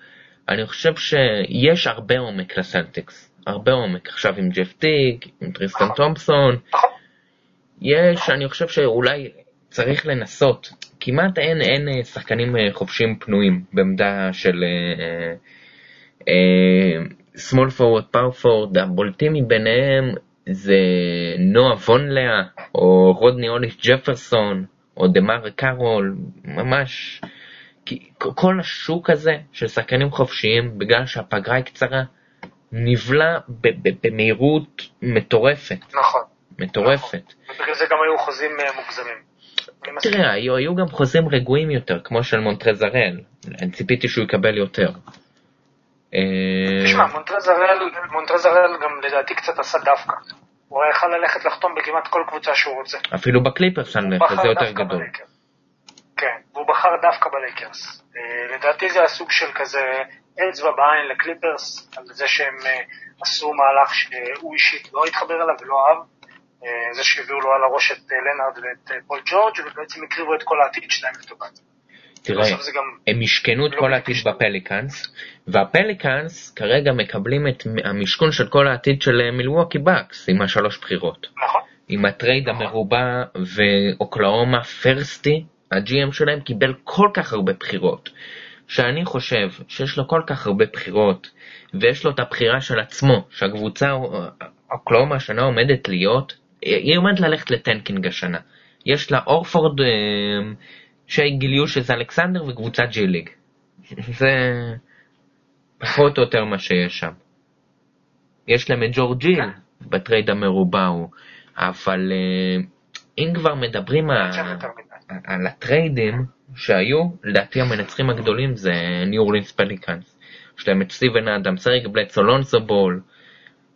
אני חושב שיש הרבה עומק לסלטיקס, הרבה עומק. עכשיו עם ג'ף טיג, עם טריסטן תומפסון, נכון. יש, אני חושב שאולי צריך לנסות. כמעט אין, אין אה, שחקנים אה, חופשיים פנויים בעמדה של small forward, power forward, הבולטים מביניהם זה נועה וונלאה, או רודני אוליס ג'פרסון, או דמר קארול, ממש. כי כל השוק הזה של שחקנים חופשיים, בגלל שהפגרה היא קצרה, נבלע במהירות מטורפת. נכון. מטורפת. ובגלל זה גם היו חוזים אה, מוגזמים. תראה, היו, היו גם חוזים רגועים יותר, כמו של מונטרזרל. אני ציפיתי שהוא יקבל יותר. אה, תשמע, מונטרזרל גם לדעתי קצת עשה דווקא. הוא היה יכול ללכת לחתום בכמעט כל קבוצה שהוא רוצה. אפילו בקליפרס אני בחר זה יותר גדול. כן, והוא בחר דווקא בלייקרס. אה, לדעתי זה הסוג של כזה אצבע בעין לקליפרס, על זה שהם אה, עשו מהלך שהוא אישית לא התחבר אליו ולא אהב. אה, זה שהביאו לו על הראש את לנארד ואת פול ג'ורג' ובעצם הקריבו את כל העתיד שלהם לטובת. זה. תראה, הם משכנו את לא כל העתיד. בפליקאנס, והפליקאנס כרגע מקבלים את המשכון של כל העתיד של אה, מילווקי בקס עם השלוש בחירות. נכון. עם הטרייד המרובע ואוקלהומה פרסטי, ה GM שלהם קיבל כל כך הרבה בחירות, שאני חושב שיש לו כל כך הרבה בחירות, ויש לו את הבחירה של עצמו, שהקבוצה אוקלהומה השנה עומדת להיות, היא עומדת ללכת ל tanking השנה. יש לה הורפורד, אה, שי גילג'ס אלכסנדר וקבוצת G League. זה פחות או יותר מה שיש שם. יש להם את ג'ורג' היל בטרייד המרובע הוא, אבל אה, אם כבר מדברים על, הטריידים שהיו, לדעתי המנצחים הגדולים זה ניו אורלינס פליקאנס. יש להם את סטיבן אדאמס, אריק בלדסו, לונזו בול,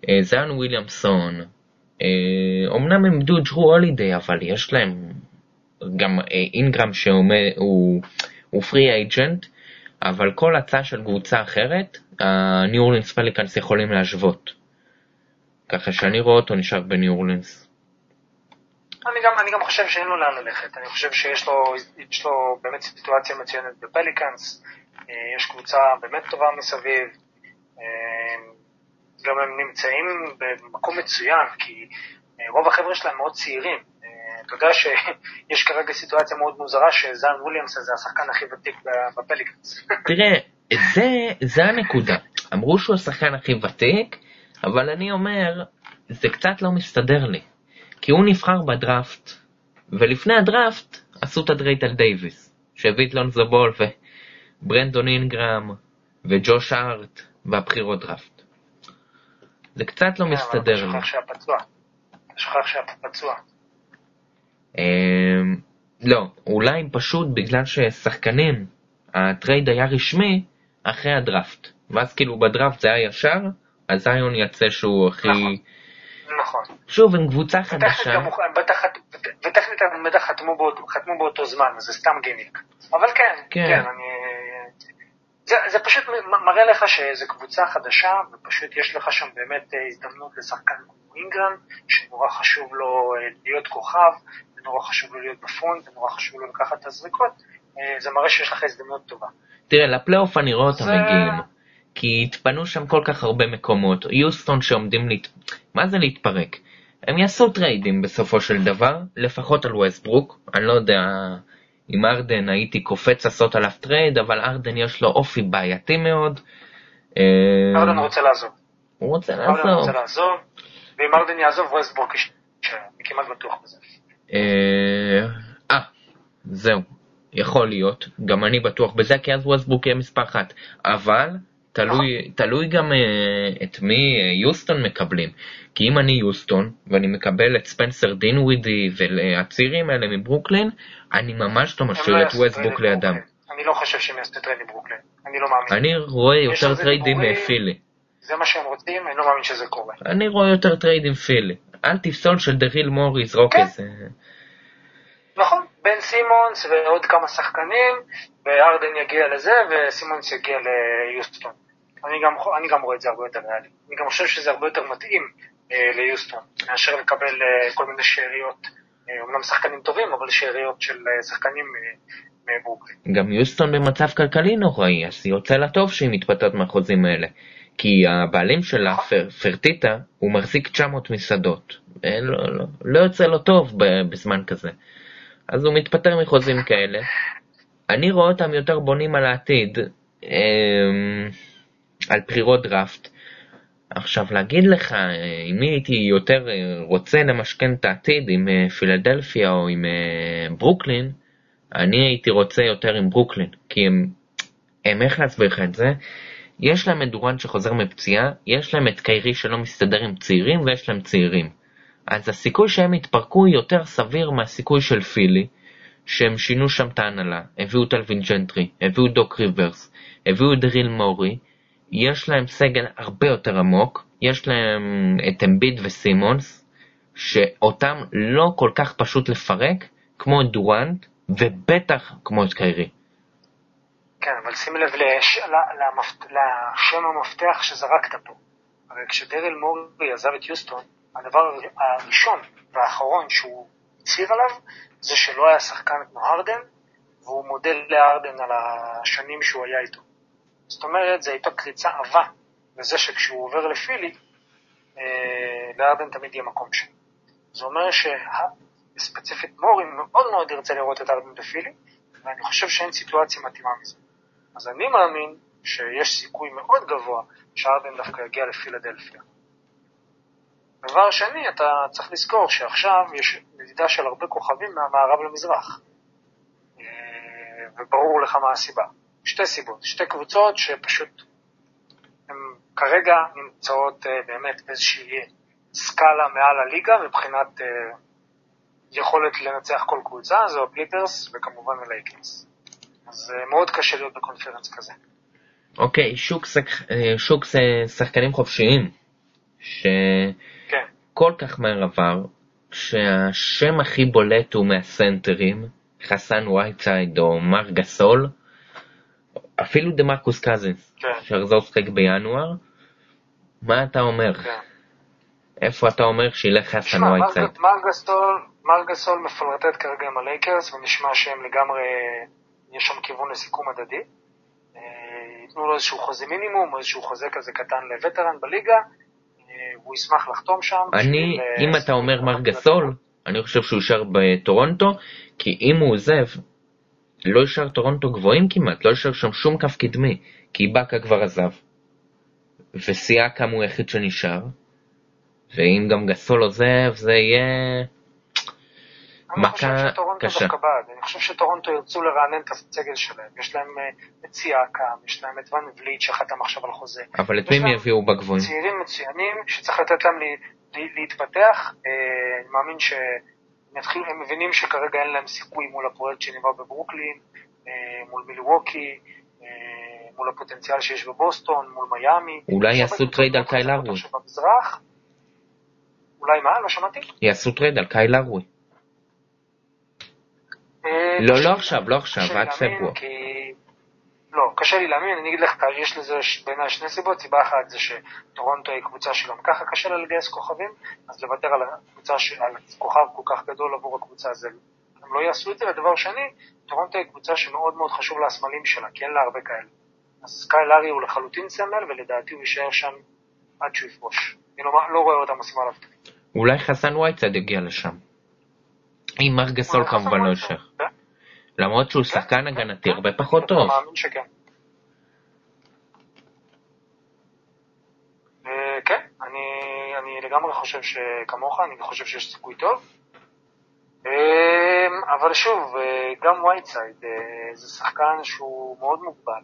אה, זאיון וויליאמסון. אה, אומנם הם איבדו את ג'רו הולידיי, אבל יש להם גם אה, אינגרם שהוא free agent, אבל כל הצעה של קבוצה אחרת, הניו אורלינס פליקאנס יכולים להשוות. ככה שאני רואה אותו נשאר בניו אורלינס. אני גם, אני גם חושב שאין לו לאן ללכת, אני חושב שיש לו, לו באמת סיטואציה מצוינת בפליקאנס, אה, יש קבוצה באמת טובה מסביב, אה, גם הם נמצאים במקום מצוין, כי רוב החבר'ה שלהם מאוד צעירים. אתה יודע שיש כרגע סיטואציה מאוד מוזרה שזן וויליאמס זה השחקן הכי ותיק בפליקאנס. *laughs* תראה, זה, זה הנקודה. אמרו שהוא השחקן הכי ותיק, אבל אני אומר, זה קצת לא מסתדר לי. כי הוא נבחר בדראפט, ולפני הדראפט עשו את הטרייד על דייוויס, שהביא את לונזו בול וברנדון אינגרם וג'וש הארט והבחירות דראפט. זה קצת לא מסתדר אתה לי. שוכח שהיה פצוע. אתה שוכח שהיה פצוע. לא, אולי פשוט בגלל ששחקנים, הטרייד היה רשמי אחרי הדראפט. ואז כאילו בדראפט זה היה ישר, אז זאיון יצא שהוא הכי... נכון. נכון. שוב, הם קבוצה חדשה. וטכנית הם בטח חתמו באותו, זמן, זה סתם גימיק. אבל כן, כן. כן, אני... זה, זה פשוט מראה לך שזו קבוצה חדשה, ופשוט יש לך שם באמת אה, הזדמנות לשחקן כמו אינגרם, שנורא חשוב לו אה, להיות כוכב, ונורא חשוב לו להיות ב front, ונורא חשוב לו לקחת את הזריקות, אה, זה מראה שיש לך הזדמנות טובה. תראה, לפלייאוף אני רואה אותם מגיעים. כי התפנו שם כל כך הרבה מקומות. יוסטון שעומדים להת... מה זה להתפרק? הם יעשו טריידים בסופו של דבר, לפחות על ווסטברוק. אני לא יודע אם ארדן הייתי קופץ לעשות עליו טרייד, אבל ארדן יש לו אופי בעייתי מאוד. אה, ארדן רוצה לעזוב. הוא רוצה ארדן רוצה לעזוב. לעזוב, ואם ארדן יעזוב, ווסטבורק יישאר. אני כמעט בטוח בזה. אה, אה, זהו, יכול להיות, גם אני בטוח בזה, כי אז ווסטברוק יהיה מספר אחת, אבל תלוי, תלוי גם אה, את מי אה, יוסטון מקבלים, כי אם אני יוסטון, ואני מקבל את ספנסר דינווידי והצעירים האלה מברוקלין, אני ממש לא הם משאיר לא את טרייד לידם. אני לא חושב שהם יעשו טרייד לברוקלין. אני לא מאמין. אני רואה יותר טריידים. מפילי. זה מה שהם רוצים, אני לא מאמין שזה קורה. אני רואה יותר טריידים פילי. אל תפסול של דריל מורי יזרוק כן. איזה... נכון, בן סימונס ועוד כמה שחקנים, וארדן יגיע לזה, וסימונס יגיע ליוסטון. אני גם, אני גם רואה את זה הרבה יותר ריאלי. אני גם חושב שזה הרבה יותר מתאים אה, ליוסטון, מאשר לקבל אה, כל מיני שאריות, אה, אומנם שחקנים טובים, אבל שאריות של אה, שחקנים אה, מברוקלין. גם יוסטון במצב כלכלי נוראי, אז יוצא לה טוב שהיא מתפטרת מהחוזים האלה. כי הבעלים שלה, פר, פרטיטה, הוא מחזיק 900 מסעדות. אה, לא, לא, לא יוצא לו טוב בזמן כזה. אז הוא מתפטר מחוזים כאלה. אני רואה אותם יותר בונים על העתיד, אמ, על בחירות דראפט. עכשיו להגיד לך, אה, אם מי הייתי יותר אה, רוצה למשכן את העתיד, עם אה, פילדלפיה או עם אה, ברוקלין, אני הייתי רוצה יותר עם ברוקלין, כי הם, הם איך להסביר לך את זה? יש להם את דוראנט שחוזר מפציעה, יש להם את קיירי שלא מסתדר עם צעירים, ויש להם צעירים. אז הסיכוי שהם יתפרקו יותר סביר מהסיכוי של פילי, שהם שינו שם את ההנהלה, הביאו את אלווין ג'נטרי, הביאו דוק ריברס, הביאו דריל מורי, יש להם סגל הרבה יותר עמוק, יש להם את אמביד וסימונס, שאותם לא כל כך פשוט לפרק, כמו את דורנט, ובטח כמו את קיירי. כן, אבל שים לב לש... למפ... לשם המפתח שזרקת פה. הרי כשדרל מורי עזב את יוסטון, הדבר הראשון והאחרון שהוא הצהיר עליו, זה שלא היה שחקן כמו הרדן, והוא מודה להרדן על השנים שהוא היה איתו. זאת אומרת, זו הייתה קריצה עבה לזה שכשהוא עובר לפילי, אה, להרדן תמיד יהיה מקום שם. זה אומר שספציפית מורי מאוד מאוד ירצה לראות את הרדן בפילי, ואני חושב שאין סיטואציה מתאימה מזה. אז אני מאמין שיש סיכוי מאוד גבוה שהרדן דווקא יגיע לפילדלפיה. דבר שני, אתה צריך לזכור שעכשיו יש נדידה של הרבה כוכבים מהמערב למזרח. אה, וברור לך מה הסיבה. שתי סיבות, שתי קבוצות שפשוט הן כרגע נמצאות אה, באמת באיזושהי סקאלה מעל הליגה מבחינת אה, יכולת לנצח כל קבוצה, זו הקליפרס וכמובן הלייקרס. אז מאוד קשה להיות ב conference כזה. אוקיי, שוק, שק, שוק שחקנים חופשיים, ש... כל כך מהר עבר, שהשם הכי בולט הוא מהסנטרים, חסן וייצייד או מארק גאסול, אפילו דה מרקוס קזינס, כן. שיחזור לשחק בינואר. מה אתה אומר? כן. איפה אתה אומר שילך חסן וייצייד? מארק גאסול מפלרטט כרגע עם הלייקרס, ונשמע שהם לגמרי, יש שם כיוון לסיכום הדדי. אה, ייתנו לו איזשהו חוזה מינימום, או איזשהו חוזה כזה קטן ל veteran בליגה. הוא ישמח לחתום שם. אני, אם אתה אומר מר גסול, אני חושב שהוא יישאר בטורונטו, כי אם הוא עוזב, לא יישאר טורונטו גבוהים כמעט, לא יישאר שם שום כף קדמי, כי באקה כבר עזב, וסיאקם הוא היחיד שנשאר, ואם גם גסול עוזב, זה יהיה מכה קשה. אני חושב שטורונטו ירצו לרענן את הסגל שלהם. יש להם אה, את סיאקם, יש להם את ון וליט שחתם עכשיו על חוזה. אבל את מי הם יביאו בגבוהים? צעירים מצוינים שצריך לתת להם להתפתח. אה, אני מאמין שהם מבינים שכרגע אין להם סיכוי מול הפרויקט שנבנה בברוקלין, אה, מול מילווקי. מול הפוטנציאל שיש בבוסטון, מול מיאמי. אולי יעשו טרייד על קייל לאורי. אולי מה? לא שמעתי. יעשו טרייד על קייל לאורי. לא, לא עכשיו, לא עכשיו, עד פברואר. לא, קשה לי להאמין, אני אגיד לך, יש לזה בעיניי שני סיבות, סיבה אחת זה שטורונטו היא קבוצה שגם ככה קשה לה לגייס כוכבים, אז לוותר על הקבוצה, על כוכב כל כך גדול עבור הקבוצה הזו, הם לא יעשו את זה, ודבר שני, טורונטו היא קבוצה שמאוד מאוד חשוב לה הסמלים שלה, כי אין לה הרבה כאלה. אז סקאי לארי הוא לחלוטין סמל, ולדעתי הוא יישאר שם עד שהוא יפרוש. אני לא, לא רואה אותם עושים עליו. אולי חסן וייצד יגיע לשם. אם מר גסול כמובן לא יישאר. כן. למרות שהוא שחקן הגנתי הרבה פחות טוב. מאמין שכן. אה, כן, אני לגמרי חושב שכמוך, אני חושב שיש סיכוי טוב. אה, אבל שוב, אה, גם וייטסייד זה שחקן שהוא מאוד מוגבל.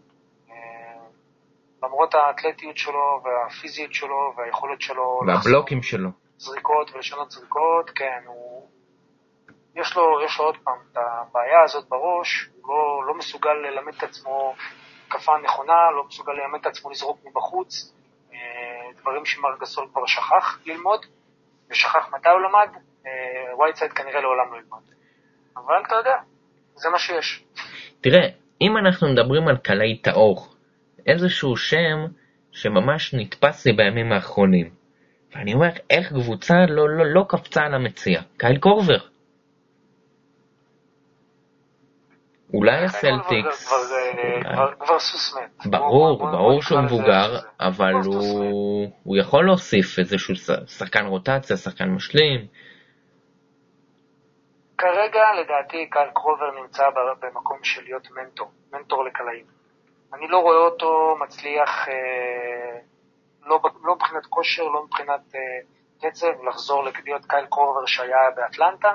למרות האתלטיות שלו והפיזיות שלו והיכולת שלו... והבלוקים שלו. זריקות ולשנות זריקות, כן, הוא יש לו, יש לו עוד פעם את הבעיה הזאת בראש, הוא לא, לא מסוגל ללמד את עצמו התקפה נכונה, לא מסוגל ללמד את עצמו לזרוק מבחוץ, אה, דברים שמר גסול כבר שכח ללמוד, ושכח מתי הוא למד, אה, וייטסייד כנראה לעולם לא ילמד. אבל אתה יודע, זה מה שיש. תראה, אם אנחנו מדברים על קלעי טהור, איזשהו שם שממש נתפס לי בימים האחרונים, ואני אומר, איך קבוצה לא, לא, לא קפצה על המציע? קייל קורבר. אולי הסלטיקס... כבר סוס מת. ברור, ברור שהוא מבוגר, אבל הוא יכול להוסיף איזשהו שחקן רוטציה, שחקן משלים. כרגע לדעתי קייל קרובר נמצא במקום של להיות מנטור, מנטור לקלעים. אני לא רואה אותו מצליח, אה, לא, לא מבחינת כושר, לא מבחינת אה, קצב, לחזור להיות קייל קרובר שהיה באטלנטה,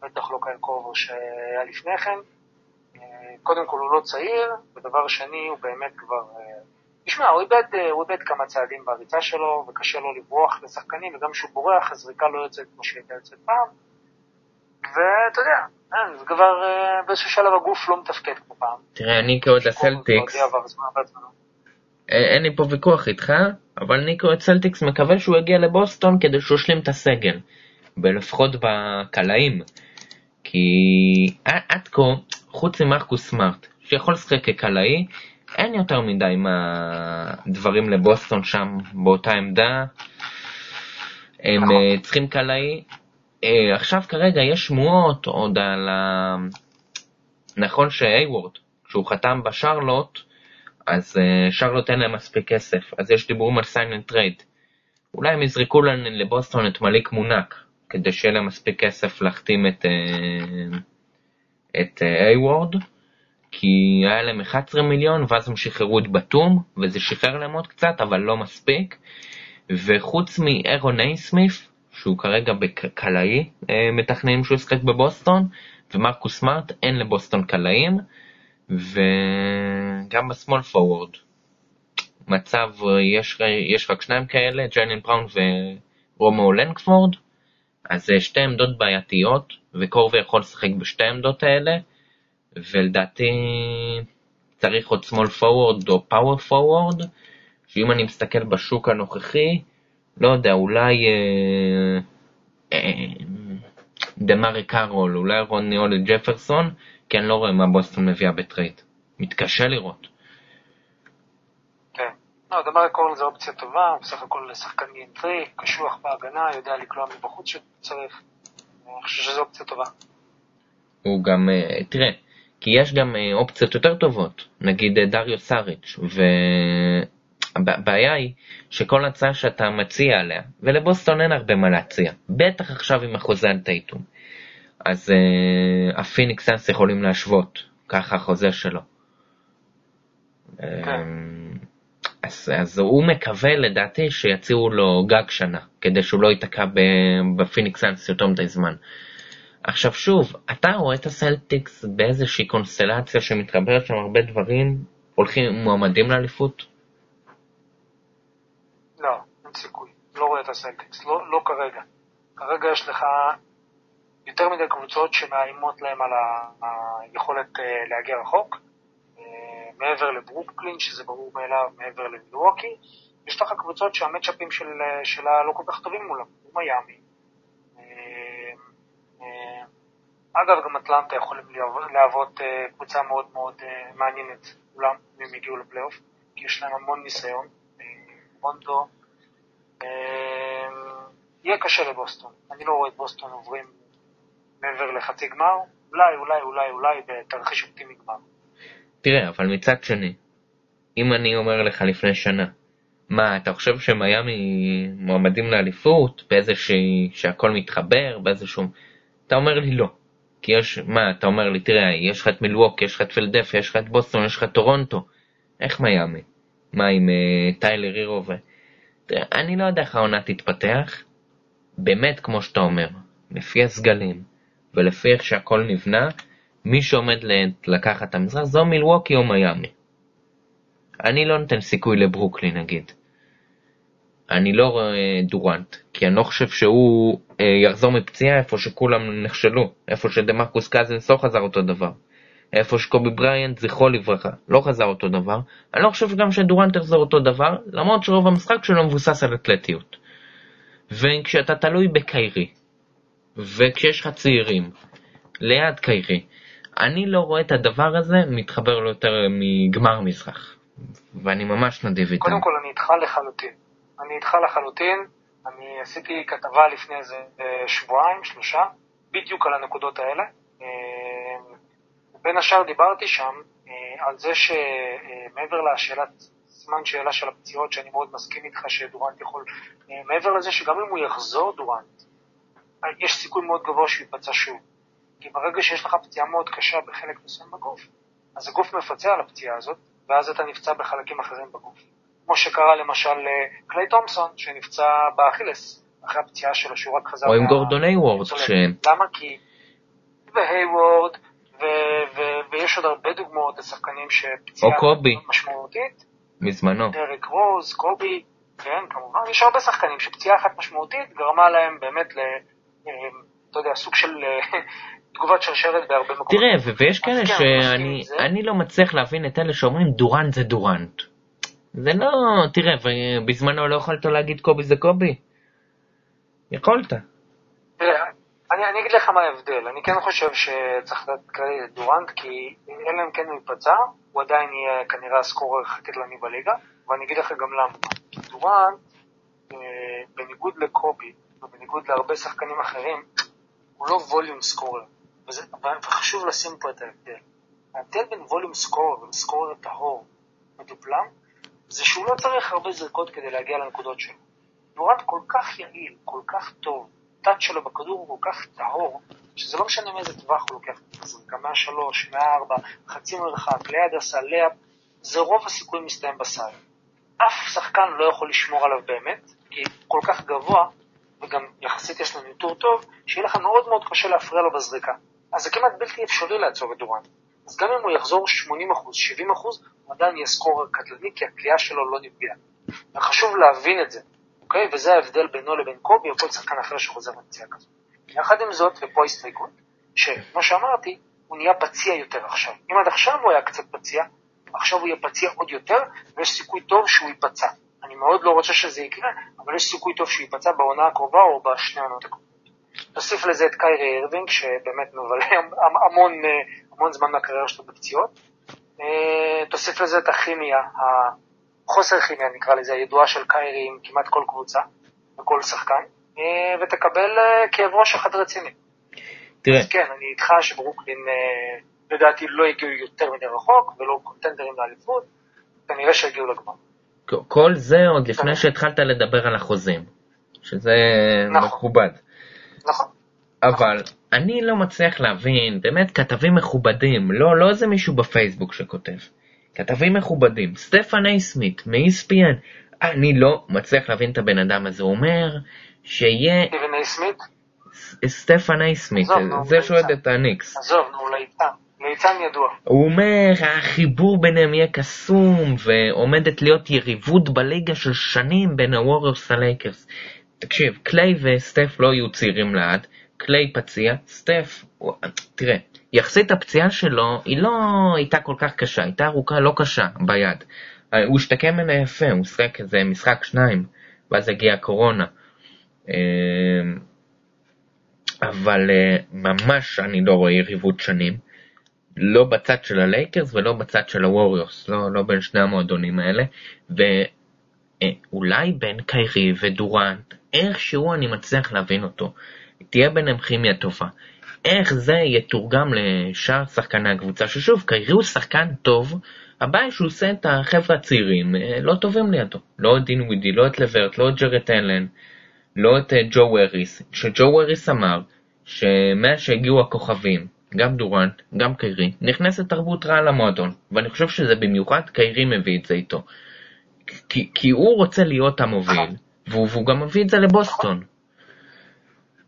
בטח לא קייל קרובר שהיה לפני כן. קודם כל הוא לא צעיר, ודבר שני הוא באמת כבר... אה, תשמע, הוא איבד, אה, הוא איבד כמה צעדים בריצה שלו, וקשה לו לברוח לשחקנים, וגם כשהוא בורח, הזריקה לא יוצאת כמו שהיא הייתה יוצאת פעם. ואתה יודע, אין, זה כבר אה, באיזשהו שלב הגוף לא מתפקד כמו פעם. תראה, אני כאוהד הסלטיקס, אין לי פה ויכוח איתך, אבל אני כאוהד סלטיקס מקווה שהוא יגיע לבוסטון כדי שהוא ישלים את הסגל. לפחות בקלעים. כי עד כה, חוץ ממרקוס סמארט, שיכול לשחק כקלעי, אין יותר מדי מהדברים לבוסטון שם באותה עמדה. הם נכון. אה, צריכים קלעי. אה, עכשיו כרגע יש שמועות עוד על ה... נכון שהייוורד, כשהוא חתם בשרלוט, אז uh, שרלוט אין להם מספיק כסף, אז יש דיבורים על sign and trade. אולי הם יזרקו לנו לבוסטון את מליק מונק, כדי שיהיה להם מספיק כסף להחתים את, uh, את הייוורד, uh, כי היה להם 11 מיליון, ואז הם שחררו את בתום, וזה שחרר להם עוד קצת, אבל לא מספיק. וחוץ מאהרון נייסמית, שהוא כרגע בקלעי, uh, מתכננים שהוא ישחק בבוסטון, ומרקוס סמארט, אין לבוסטון קלעים. וגם בסמול פורוורד. מצב, יש, יש רק שניים כאלה, ג'יילן בראון ורומו לנקפורד, אז זה שתי עמדות בעייתיות, וקורבי יכול לשחק בשתי העמדות האלה, ולדעתי צריך עוד small forward או power forward, שאם אני מסתכל בשוק הנוכחי, לא יודע, אולי אה, אה, דמארה קארול, אולי רונדה הוליס ג'פרסון, כי אני לא רואה מה בוסטון מביאה ב trade. מתקשה לראות. לא, דמארה קארול זה אופציה טובה, בסך הכל שחקן גינטרי, קשוח בהגנה, יודע לקלוע מבחוץ שצריך. אני חושב שזו אופציה טובה. הוא גם, אה, תראה, כי יש גם אה, אופציות יותר טובות, נגיד אה, דריו סאריץ', והבעיה היא שכל הצעה שאתה מציע עליה, ולבוסטון אין הרבה מה להציע, בטח עכשיו עם החוזה על טייטום. אז uh, הפיניקס סאנס יכולים להשוות, ככה החוזה שלו. כן. אז, אז הוא מקווה לדעתי שיציעו לו גג שנה, כדי שהוא לא ייתקע בפיניקס סאנס יותר מדי זמן. עכשיו שוב, אתה רואה את הסלטיקס באיזושהי קונסטלציה שמתחברת שם הרבה דברים, הולכים מועמדים לאליפות? לא, אין סיכוי. לא רואה את הסלטיקס, לא, לא כרגע. כרגע יש לך יותר מדי קבוצות שמאיימות להם על היכולת אה, להגיע רחוק, מעבר לברוקלין, שזה ברור מאליו, מעבר למילווקי. יש לך קבוצות שהמצ'אפים של, שלה לא כל כך טובים מולם, כמו מיאמי. אה, אגב, גם אטלנטה יכולים להוות קבוצה מאוד מאוד מעניינת, אולם, אם הם יגיעו לפלייאוף, כי יש להם המון ניסיון. רונדו. יהיה קשה לבוסטון. אני לא רואה את בוסטון עוברים מעבר לחצי גמר, אולי, אולי, אולי, אולי בתרחיש אופטימי גמר. תראה, אבל מצד שני, אם אני אומר לך לפני שנה, מה, אתה חושב שמיאמי מועמדים לאליפות, באיזושהי, שהכל מתחבר, באיזשהו... אתה אומר לי לא. כי יש, מה, אתה אומר לי, תראה, יש לך את מילווקי, יש לך את פילדלפיה, יש לך את בוסטון, יש לך את טורונטו. איך מיאמי? מה עם uh, טיילר הירו ו... תראה, אני לא יודע איך העונה תתפתח. באמת, כמו שאתה אומר, לפי הסגלים, ולפי איך שהכל נבנה, מי שעומד לקחת את המזרח זו מילווקי או מיאמי. אני לא נותן סיכוי לברוקלין נגיד. אני לא רואה דורנט, כי אני לא חושב שהוא אה, יחזור מפציעה איפה שכולם נכשלו, איפה שדמרקוס קזינס לא חזר אותו דבר, איפה שקובי בריינט, זכרו לברכה, לא חזר אותו דבר, אני לא חושב גם שדורנט יחזור אותו דבר, למרות שרוב המשחק שלו מבוסס על אתלטיות. וכשאתה תלוי בקיירי, וכשיש לך צעירים ליד קיירי, אני לא רואה את הדבר הזה מתחבר לו יותר מגמר מזרח, ואני ממש נדיב איתם. קודם כל אני איתך לחלוטין. אני איתך לחלוטין, אני עשיתי כתבה לפני איזה אה, שבועיים, שלושה, בדיוק על הנקודות האלה. אה, בין השאר דיברתי שם אה, על זה שמעבר לשאלת, סימן שאלה של הפציעות, שאני מאוד מסכים איתך שדורנט יכול, מעבר לזה שגם אם הוא יחזור דורנט, יש סיכוי מאוד גבוה שהוא ייפצע שוב. כי ברגע שיש לך פציעה מאוד קשה בחלק מסוים בגוף, אז הגוף מפצה על הפציעה הזאת, ואז אתה נפצע בחלקים אחרים בגוף. כמו שקרה למשל לקליי תומפסון, שנפצע באכילס, אחרי הפציעה שלו, שהוא רק חזר... או עם גורדון היוורד. ש... למה? כי... והיוורד, ו... ו... ויש עוד הרבה דוגמאות לשחקנים שפציעה משמעותית. מזמנו. דרק רוז, קובי, כן, כמובן. יש הרבה שחקנים שפציעה אחת משמעותית גרמה להם באמת ל... אה, אתה יודע, סוג של אה, תגובת שרשרת בהרבה מקומות. תראה, ויש כאלה כן, שאני לא מצליח להבין את אלה שאומרים דורנט זה דורנט. זה לא, תראה, בזמנו לא יכולת להגיד קובי זה קובי? יכולת. תראה, אני, אני אגיד לך מה ההבדל. אני כן חושב שצריך לתת קרדיט לדורנט, כי אלא אם כן הוא ייפצע, הוא עדיין יהיה כנראה הסקורר הכי קטלני בליגה, ואני אגיד לך גם למה. דורנט, אה, בניגוד לקובי, ובניגוד להרבה שחקנים אחרים, הוא לא ווליום סקורר. וזה, וחשוב לשים פה את ההבדל. ההבדל בין ווליום סקורר וסקורר טהור מדופלם, זה שהוא לא צריך הרבה זריקות כדי להגיע לנקודות שלו. דורנט כל כך יעיל, כל כך טוב, הטאט שלו בכדור הוא כל כך טהור, שזה לא משנה מאיזה טווח הוא לוקח את הזריקה, מהשלוש, מהארבע, חצי מרחק, ליד הסל, זה רוב הסיכויים מסתיים בסל. אף שחקן לא יכול לשמור עליו באמת, כי כל כך גבוה, וגם יחסית יש לו ניטור טוב, שיהיה לך מאוד מאוד קשה להפריע לו בזריקה. אז זה כמעט בלתי אפשרי לעצור את דורנט. אז גם אם הוא יחזור 80%, 70%, הוא עדיין יהיה סקורר קטלני, כי הכלייה שלו לא נפגעה. וחשוב להבין את זה. אוקיי? וזה ההבדל בינו לבין קובי או כל שחקן אחר שחוזר לפציעה כזאת. יחד עם זאת, ופה הסתייגות, שכמו שאמרתי, הוא נהיה פציע יותר עכשיו. אם עד עכשיו הוא היה קצת פציע, עכשיו הוא יהיה פציע עוד יותר, ויש סיכוי טוב שהוא ייפצע. אני מאוד לא רוצה שזה יקרה, אבל יש סיכוי טוב שהוא ייפצע בעונה הקרובה או בשני עונות הקרובות. נוסיף לזה את קיירי ארווינג, שבאמת מבלה המון, המון זמן מהקריירה שלו בפציעות. אה, תוסיף לזה את הכימיה, חוסר כימיה נקרא לזה, הידועה של קיירי עם כמעט כל קבוצה וכל שחקן, אה, ותקבל אה, כאב ראש אחד רציני. תראה. אז כן, אני איתך שברוקלין אה, לדעתי לא הגיעו יותר מדי רחוק ולא קונטנדרים לאליפות, כנראה שהגיעו לגמר. כל זה עוד לפני שהתחלת לדבר על החוזים, שזה נכון. מכובד. נכון. אבל. אני לא מצליח להבין, באמת כתבים מכובדים, לא, לא איזה מישהו בפייסבוק שכותב. כתבים מכובדים, סטפן אייסמית מ-ESPN, אני לא מצליח להבין את הבן אדם הזה, הוא אומר שיהיה... סטפן איי סמית? סטפן איי סמית, זה שאוהד את הניקס. עזוב, נו, ליצן. ליצן ידוע. הוא אומר, החיבור ביניהם יהיה קסום, ועומדת להיות יריבות בליגה של שנים בין הווריורס ללייקרס. תקשיב, קליי וסטף לא יהיו צעירים לעד, קליי פציע, סטף, תראה, יחסית הפציעה שלו היא לא הייתה כל כך קשה, הייתה ארוכה לא קשה ביד. הוא השתקם ממנה יפה, הוא שיחק איזה משחק שניים, ואז הגיעה הקורונה. אמ, אבל אה, ממש אני לא רואה יריבות שנים, לא בצד של הלייקרס ולא בצד של הווריוס, לא, לא בין שני המועדונים האלה, ואולי אה, בין קיירי ודורנט, איכשהו אני מצליח להבין אותו, תהיה ביניהם כימיה טובה. איך זה יתורגם לשאר שחקני הקבוצה, ששוב, קיירי הוא שחקן טוב, הבעיה שהוא עושה את החבר'ה הצעירים אה, לא טובים לידו. לא את דין ווידי, לא את לברט, לא את ג'רד אלן, לא את אה, ג'ו ווריס, שג'ו ווריס אמר שמאז שהגיעו הכוכבים, גם דורנט, גם קיירי, נכנסת תרבות רעה למועדון, ואני חושב שזה במיוחד קיירי מביא את זה איתו. כי, כי הוא רוצה להיות המוביל, והוא, והוא גם מביא את זה לבוסטון.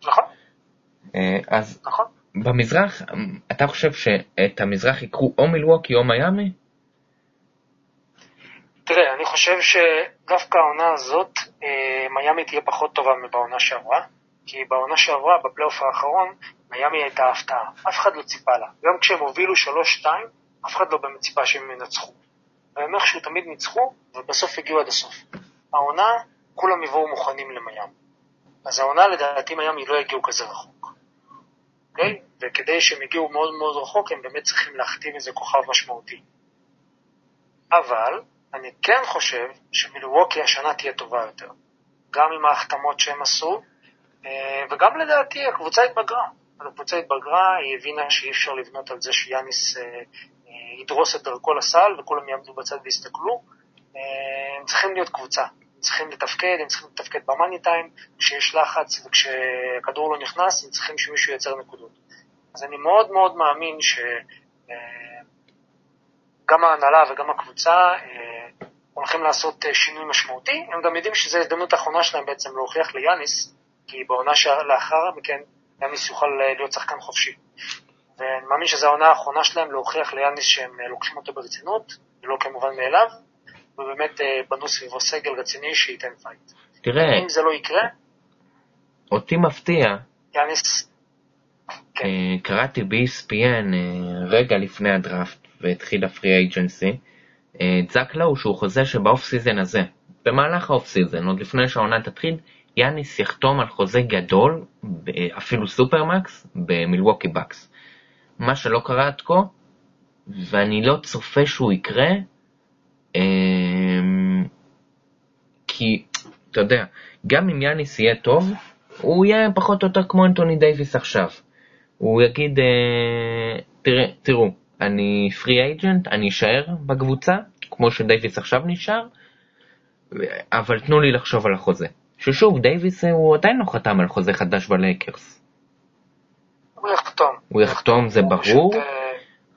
נכון. אה, אז נכון. במזרח, אתה חושב שאת המזרח יקרו או מילווקי או מיאמי? תראה, אני חושב שדווקא העונה הזאת, אה, מיאמי תהיה פחות טובה מבעונה שעברה, כי בעונה שעברה, בפלייאוף האחרון, מיאמי הייתה הפתעה. אף אחד לא ציפה לה. גם כשהם הובילו 3-2, אף אחד לא באמת ציפה שהם ינצחו. והם איכשהו תמיד ניצחו, ובסוף הגיעו עד הסוף. העונה, כולם יבואו מוכנים למיאמי. אז העונה לדעתי מיאמי לא יגיעו כזה רחוק. אוקיי? Okay? וכדי שהם יגיעו מאוד מאוד רחוק, הם באמת צריכים להחתים איזה כוכב משמעותי. אבל אני כן חושב שמילווקי השנה תהיה טובה יותר, גם עם ההחתמות שהם עשו, אה, וגם לדעתי הקבוצה התבגרה. הקבוצה התבגרה, היא הבינה שאי אפשר לבנות על זה שיאניס אה, אה, ידרוס את דרכו לסל וכולם יעמדו בצד ויסתכלו. הם צריכים להיות קבוצה, צריכים לתפקד, הם צריכים לתפקד במאני טיים, כשיש לחץ וכשהכדור לא נכנס, הם צריכים שמישהו ייצר נקודות. אז אני מאוד מאוד מאמין שגם ההנהלה וגם הקבוצה הולכים לעשות שינוי משמעותי. הם גם יודעים שזו ההזדמנות האחרונה שלהם בעצם להוכיח ליאניס כי בעונה שלאחר מכן יאניס יוכל אה, להיות שחקן חופשי. ואני מאמין שזו העונה האחרונה שלהם להוכיח ליאניס שהם אה, לוקחים אותו ברצינות, ולא כמובן מאליו, ובאמת אה, בנו סביבו סגל רציני שייתן fight. תראה, אם זה לא יקרה... אותי מפתיע. יאניס... כן. קראתי ב-ESPN רגע לפני הדראפט והתחיל ה free agency, את זאק לואו שהוא חוזה שב off season הזה, במהלך ה off season, עוד לפני שהעונה תתחיל, יאניס יחתום על חוזה גדול, אפילו supermax, במילווקי בקס. מה שלא קרה עד כה, ואני לא צופה שהוא יקרה, כי, אתה יודע, גם אם יאניס יהיה טוב, הוא יהיה פחות או יותר כמו אנטוני דייוויס עכשיו. הוא יגיד, אה, תראה, תראו, אני free agent, אני אשאר בקבוצה, כמו שדייוויס עכשיו נשאר, אבל תנו לי לחשוב על החוזה. ששוב, דייוויס הוא עדיין לא חתם על חוזה חדש בלייקרס. הוא יחתום. הוא יחתום, זה ברור, אה,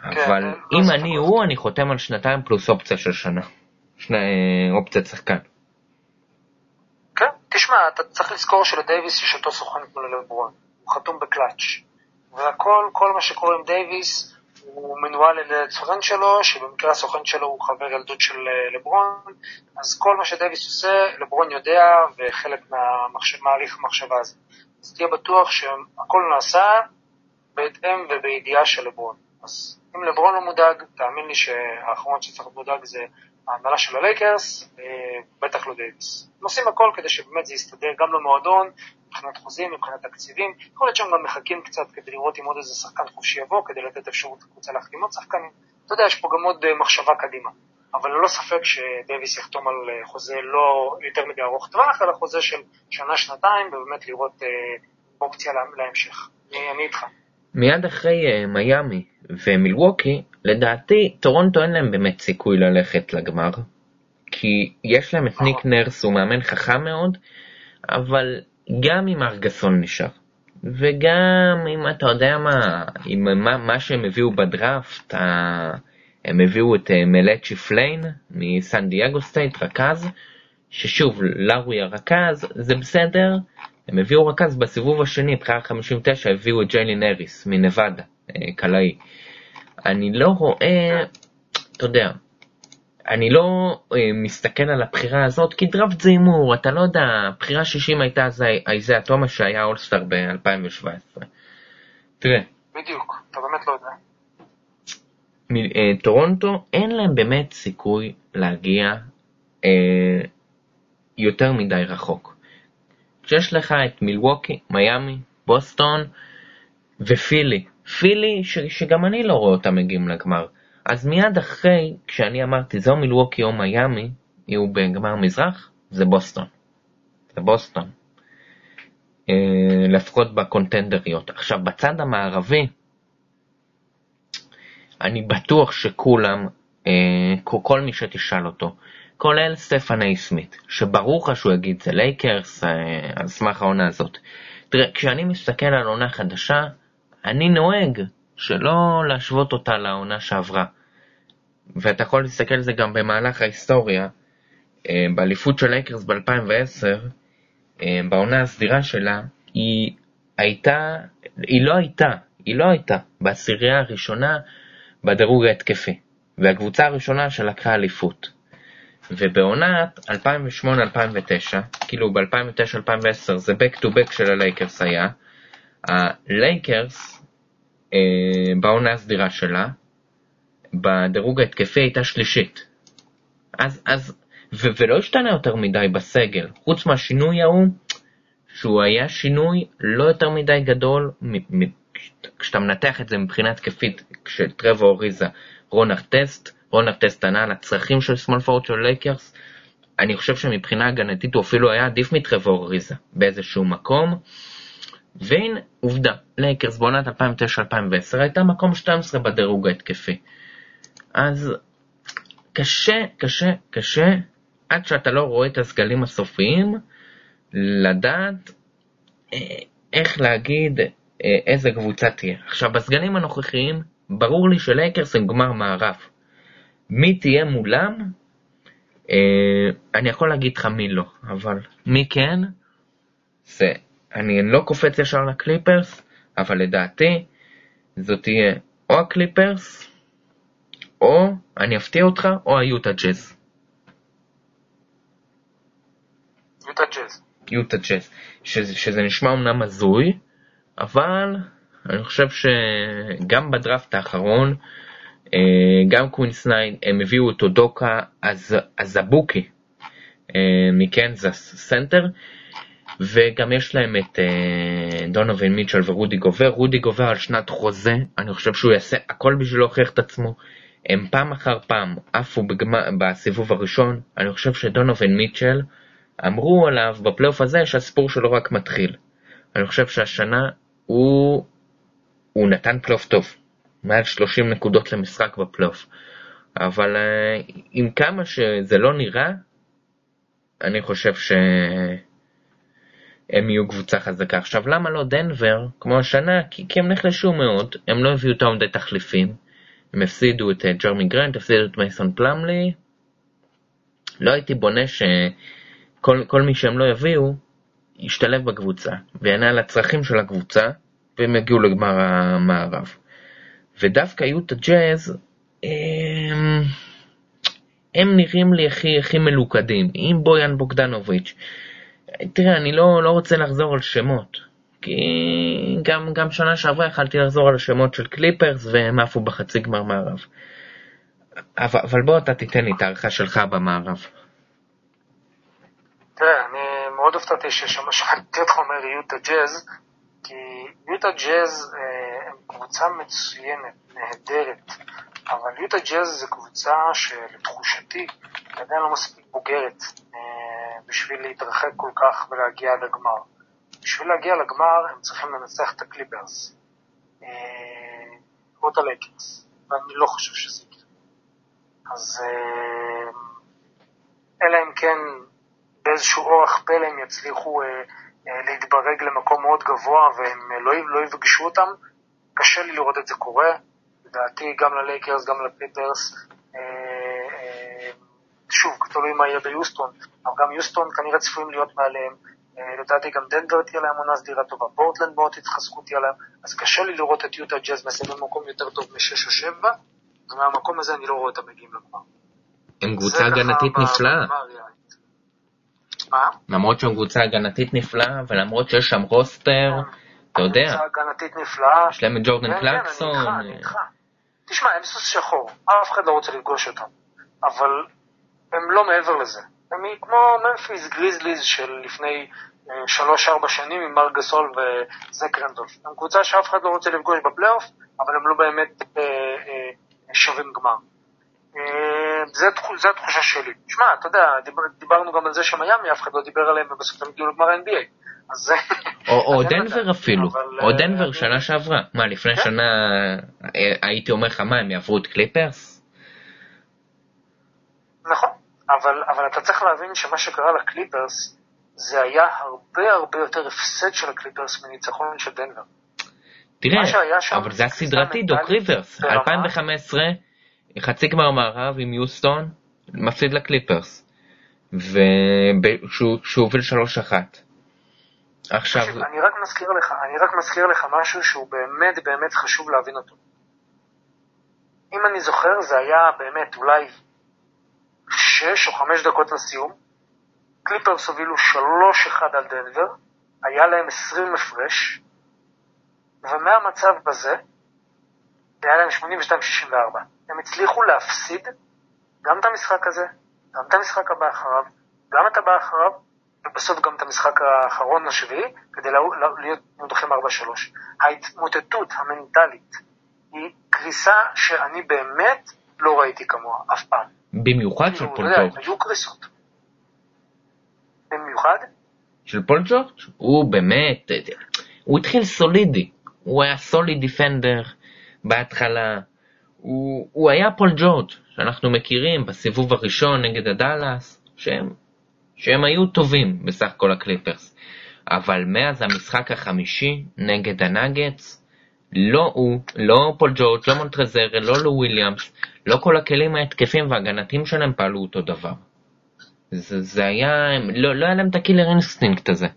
אבל כן, אם לא אני הוא, אני חותם על שנתיים פלוס אופציה של שנה. שני אה, אופציית שחקן. כן, תשמע, אתה צריך לזכור שלדייוויס יש אותו סוכן כמו ללברון. הוא חתום בקלאץ'. והכל, כל מה שקורה עם דייוויס, הוא מנוהל על הסוכן שלו, שבמקרה הסוכן שלו הוא חבר ילדות של אה, לברון, אז כל מה שדייוויס עושה, לברון יודע, וחלק מההליך המחשבה הזה. אז תהיה בטוח שהכל נעשה בהתאם ובידיעה של לברון. אז אם לברון לא מודאג, תאמין לי שהאחרון שצריך להיות מודאג זה ההנהלה של הלייקרס, אה, בטח לא דייוויס. הם עושים הכל כדי שבאמת זה יסתדר גם למועדון, מבחינת חוזים, מבחינת תקציבים. יכול להיות שהם גם מחכים קצת כדי לראות אם עוד איזה שחקן חופשי יבוא, כדי לתת אפשרות לקבוצה להחתים עוד שחקנים. אתה יודע, יש פה גם עוד אה, מחשבה קדימה. אבל ללא ספק שדייוויס יחתום על אה, חוזה לא יותר מדי ארוך טווח, אלא חוזה של שנה-שנתיים, ובאמת לראות אופציה להמשך. אני איתך. מיד אחרי מיאמי ומילווקי, לדעתי, טורונטו אין להם באמת סיכוי ללכת לגמר, כי יש להם את ניק נרס, הוא מאמן חכם מאוד, אבל גם אם ארגסון נשאר, וגם אם אתה יודע מה, עם מה, מה שהם הביאו בדראפט. הם הביאו את אה, מלאכי פלין מסן דייגו סטייט, רכז, ששוב, לאורי הרכז, זה בסדר, הם הביאו רכז בסיבוב השני, בחירה 59, הביאו את ג'יילן האריס מנבאדה, אה, קלעי. אני לא רואה, אתה יודע, אני לא אה, מסתכל על הבחירה הזאת, כי דראפט זה הימור, אתה לא יודע, בחירה 60 הייתה איזיה תומאס שהיה all-star ב-2017. תראה. בדיוק, אתה באמת לא יודע. אה, טורונטו, אין להם באמת סיכוי להגיע אה, יותר מדי רחוק. כשיש לך את מילווקי, מיאמי, בוסטון ופילי, פילי ש- שגם אני לא רואה אותם מגיעים לגמר. אז מיד אחרי, כשאני אמרתי זה או מילווקי או מיאמי, יהיו בגמר מזרח, זה בוסטון. זה בוסטון. אה, לפחות בקונטנדריות. עכשיו, בצד המערבי, אני בטוח שכולם, אה, כל מי שתשאל אותו, כולל סטפן איי סמית, שברור לך שהוא יגיד זה לייקרס אה, על סמך העונה הזאת. תראה, כשאני מסתכל על עונה חדשה, אני נוהג שלא להשוות אותה לעונה שעברה. ואתה יכול להסתכל על זה גם במהלך ההיסטוריה. אה, באליפות של לייקרס ב-2010, אה, בעונה הסדירה שלה, היא הייתה, היא לא הייתה, היא לא הייתה בעשירייה הראשונה בדירוג ההתקפי, והקבוצה הראשונה שלקחה אליפות. ובעונת 2008-2009, כאילו ב-2009-2010 זה back to back של הלייקרס היה, הלייקרס אה, בעונה הסדירה שלה, בדירוג ההתקפי הייתה שלישית. אז, אז, ו- ולא השתנה יותר מדי בסגל, חוץ מהשינוי ההוא, שהוא היה שינוי לא יותר מדי גדול, מ- מ- כשאתה מנתח את זה מבחינה התקפית, כשטרוור אריזה רון ארטסט, רון ארטסט ענה על הצרכים של small forward של לייקרס, אני חושב שמבחינה הגנתית הוא אפילו היה עדיף מטרוור אריזה באיזשהו מקום. והנה, עובדה, לייקרס בעונת 2009-2010 הייתה מקום 12 בדירוג ההתקפי. אז קשה, קשה, קשה, עד שאתה לא רואה את הסגלים הסופיים, לדעת אה, איך להגיד אה, איזה קבוצה תהיה. עכשיו, בסגלים הנוכחיים, ברור לי שלייקרס הם גמר מערב. מי תהיה מולם? אה, אני יכול להגיד לך מי לא, אבל מי כן? זה אני לא קופץ ישר לקליפרס, אבל לדעתי זאת תהיה או הקליפרס, או, אני אפתיע אותך, או היוטה ג'אז. יוטה ג'אז. יוטה ג'אז. שזה, שזה נשמע אמנם הזוי, אבל אני חושב שגם בדראפט האחרון, גם קווין סניידר, הם הביאו את יודוקה אזובוקי אה, מקנזס סנטר, וגם יש להם את אה, דונובין מיטשל ורודי גובר. רודי גובר על שנת חוזה, אני חושב שהוא יעשה הכל בשביל להוכיח את עצמו. הם פעם אחר פעם עפו בסיבוב הראשון, אני חושב שדונובין מיטשל, אמרו עליו בפלייאוף הזה שהסיפור שלו רק מתחיל. אני חושב שהשנה הוא, הוא נתן פלייאוף טוב, מעל 30 נקודות למשחק בפלייאוף. אבל אה, עם כמה שזה לא נראה, אני חושב שהם יהיו קבוצה חזקה. עכשיו, למה לא דנבר, כמו השנה? כי, כי הם נחלשו מאוד, הם לא הביאו יותר מדי תחליפים. הם הפסידו את אה, ג'רמי גרנט, הפסידו את מייסון פלמלי. לא הייתי בונה שכל מי שהם לא יביאו, ישתלב בקבוצה, ויענה על הצרכים של הקבוצה, והם יגיעו לגמר המערב. ודווקא יוטה ג'אז, הם, הם נראים לי הכי, הכי מלוכדים, עם בויאן בוגדנוביץ'. תראה, אני לא, לא רוצה לחזור על שמות, כי גם, גם שנה שעברה יכלתי לחזור על השמות של קליפרס והם עפו בחצי גמר מערב. אבל, אבל בוא אתה תיתן לי את הערכה שלך במערב. תראה, אני מאוד הופתעתי ששמעתי אותך אומר יוטה ג'אז, כי יוטה ג'אז אה, קבוצה מצוינת, נהדרת, אבל יוטה ג'אז זה קבוצה שלתחושתי עדיין לא מספיק בוגרת אה, בשביל להתרחק כל כך ולהגיע לגמר. בשביל להגיע לגמר הם צריכים לנצח את הקליפרס אה, או את הלקרס, ואני לא חושב שזה יקרה. אז אה, אלא אם כן באיזשהו אורח פלא הם יצליחו להתברג למקום מאוד גבוה והם לא, לא יפגשו אותם, קשה לי לראות את זה קורה. לדעתי גם ללייקרס, גם לפיטרס, אה, אה, שוב, תלוי מה יהיה ביוסטון, אבל גם יוסטון כנראה צפויים להיות מעליהם. אה, לדעתי גם דנבר תהיה להם עונה סדירה טובה, פורטלנד מאוד התחזקו תהיה להם, אז קשה לי לראות את יוטה ג'אז מסיים במקום יותר טוב מ-6 או 7, ומהמקום הזה אני לא רואה אותם מגיעים לגמר. הם קבוצה הגנתית נפלאה. למרות שהם קבוצה הגנתית נפלאה, ולמרות שיש שם רוסטר, אתה יודע. קבוצה הגנתית נפלאה. יש להם את ג'ורדן כן, קלקסון. כן, אני איתך, אני איתך. תשמע, הם סוס שחור, אף אחד לא רוצה לפגוש אותם, אבל הם לא מעבר לזה. הם כמו ממפיס גריזליז של לפני שלוש-ארבע שנים עם מר גסול וזק רנדולף. הם קבוצה שאף אחד לא רוצה לפגוש בפלייאוף, אבל הם לא באמת אה, אה, שווים גמר. אה, זה, זה התחושה שלי. תשמע, אתה יודע, דיבר, דיברנו גם על זה שמיאמי, אף אחד לא דיבר עליהם, ובסוף הם הגיעו לגמר ה-NBA. אז או, או דנבר. אפילו, אבל, או אה, דנבר אני- שנה שעברה. מה, לפני כן. שנה אה, הייתי אומר לך מה, הם יעברו את קליפרס? נכון, אבל, אבל אתה צריך להבין שמה שקרה לקליפרס, זה היה הרבה הרבה יותר הפסד של הקליפרס מניצחון של דנבר. תראה, אבל זה סדרתי, תפיסה דוק ריברס, ברמה- 2015, חצי גמר מערב עם יוסטון, מפסיד לקליפרס, ושהוא הוביל 3-1. עכשיו, תקשיב, אני רק מזכיר לך, אני רק מזכיר לך משהו שהוא באמת באמת חשוב להבין אותו. אם אני זוכר, זה היה באמת אולי שש או חמש דקות לסיום. קליפרס הובילו שלוש אחד על דנבר, היה להם עשרים הפרש, ומהמצב בזה, זה היה להם 82-64. הם הצליחו להפסיד גם את המשחק הזה, גם את המשחק הבא אחריו, גם את הבא אחריו, ובסוף גם את המשחק האחרון השביעי, כדי לה- לה- להיות מודחים 4-3. ההתמוטטות המנטלית היא קריסה שאני באמת לא ראיתי כמוה אף פעם. במיוחד של פול אתה יודע, ג'ורג'. היו קריסות. במיוחד, של פול ג'ורג' הוא באמת, הוא התחיל סולידי, הוא היה solid defender בהתחלה, הוא, הוא היה פול ג'ורג' שאנחנו מכירים בסיבוב הראשון נגד הדאלאס, שהם, שהם היו טובים בסך הכל הקליפרס, אבל מאז המשחק החמישי נגד הנאגטס, לא הוא, לא פול ג'ורג', לא מונטרז הארל, לא לו וויליאמס, לא כל הכלים ההתקפיים וההגנתיים שלהם פעלו אותו דבר. זה, זה היה, לא, לא היה להם את ה killer instinct הזה.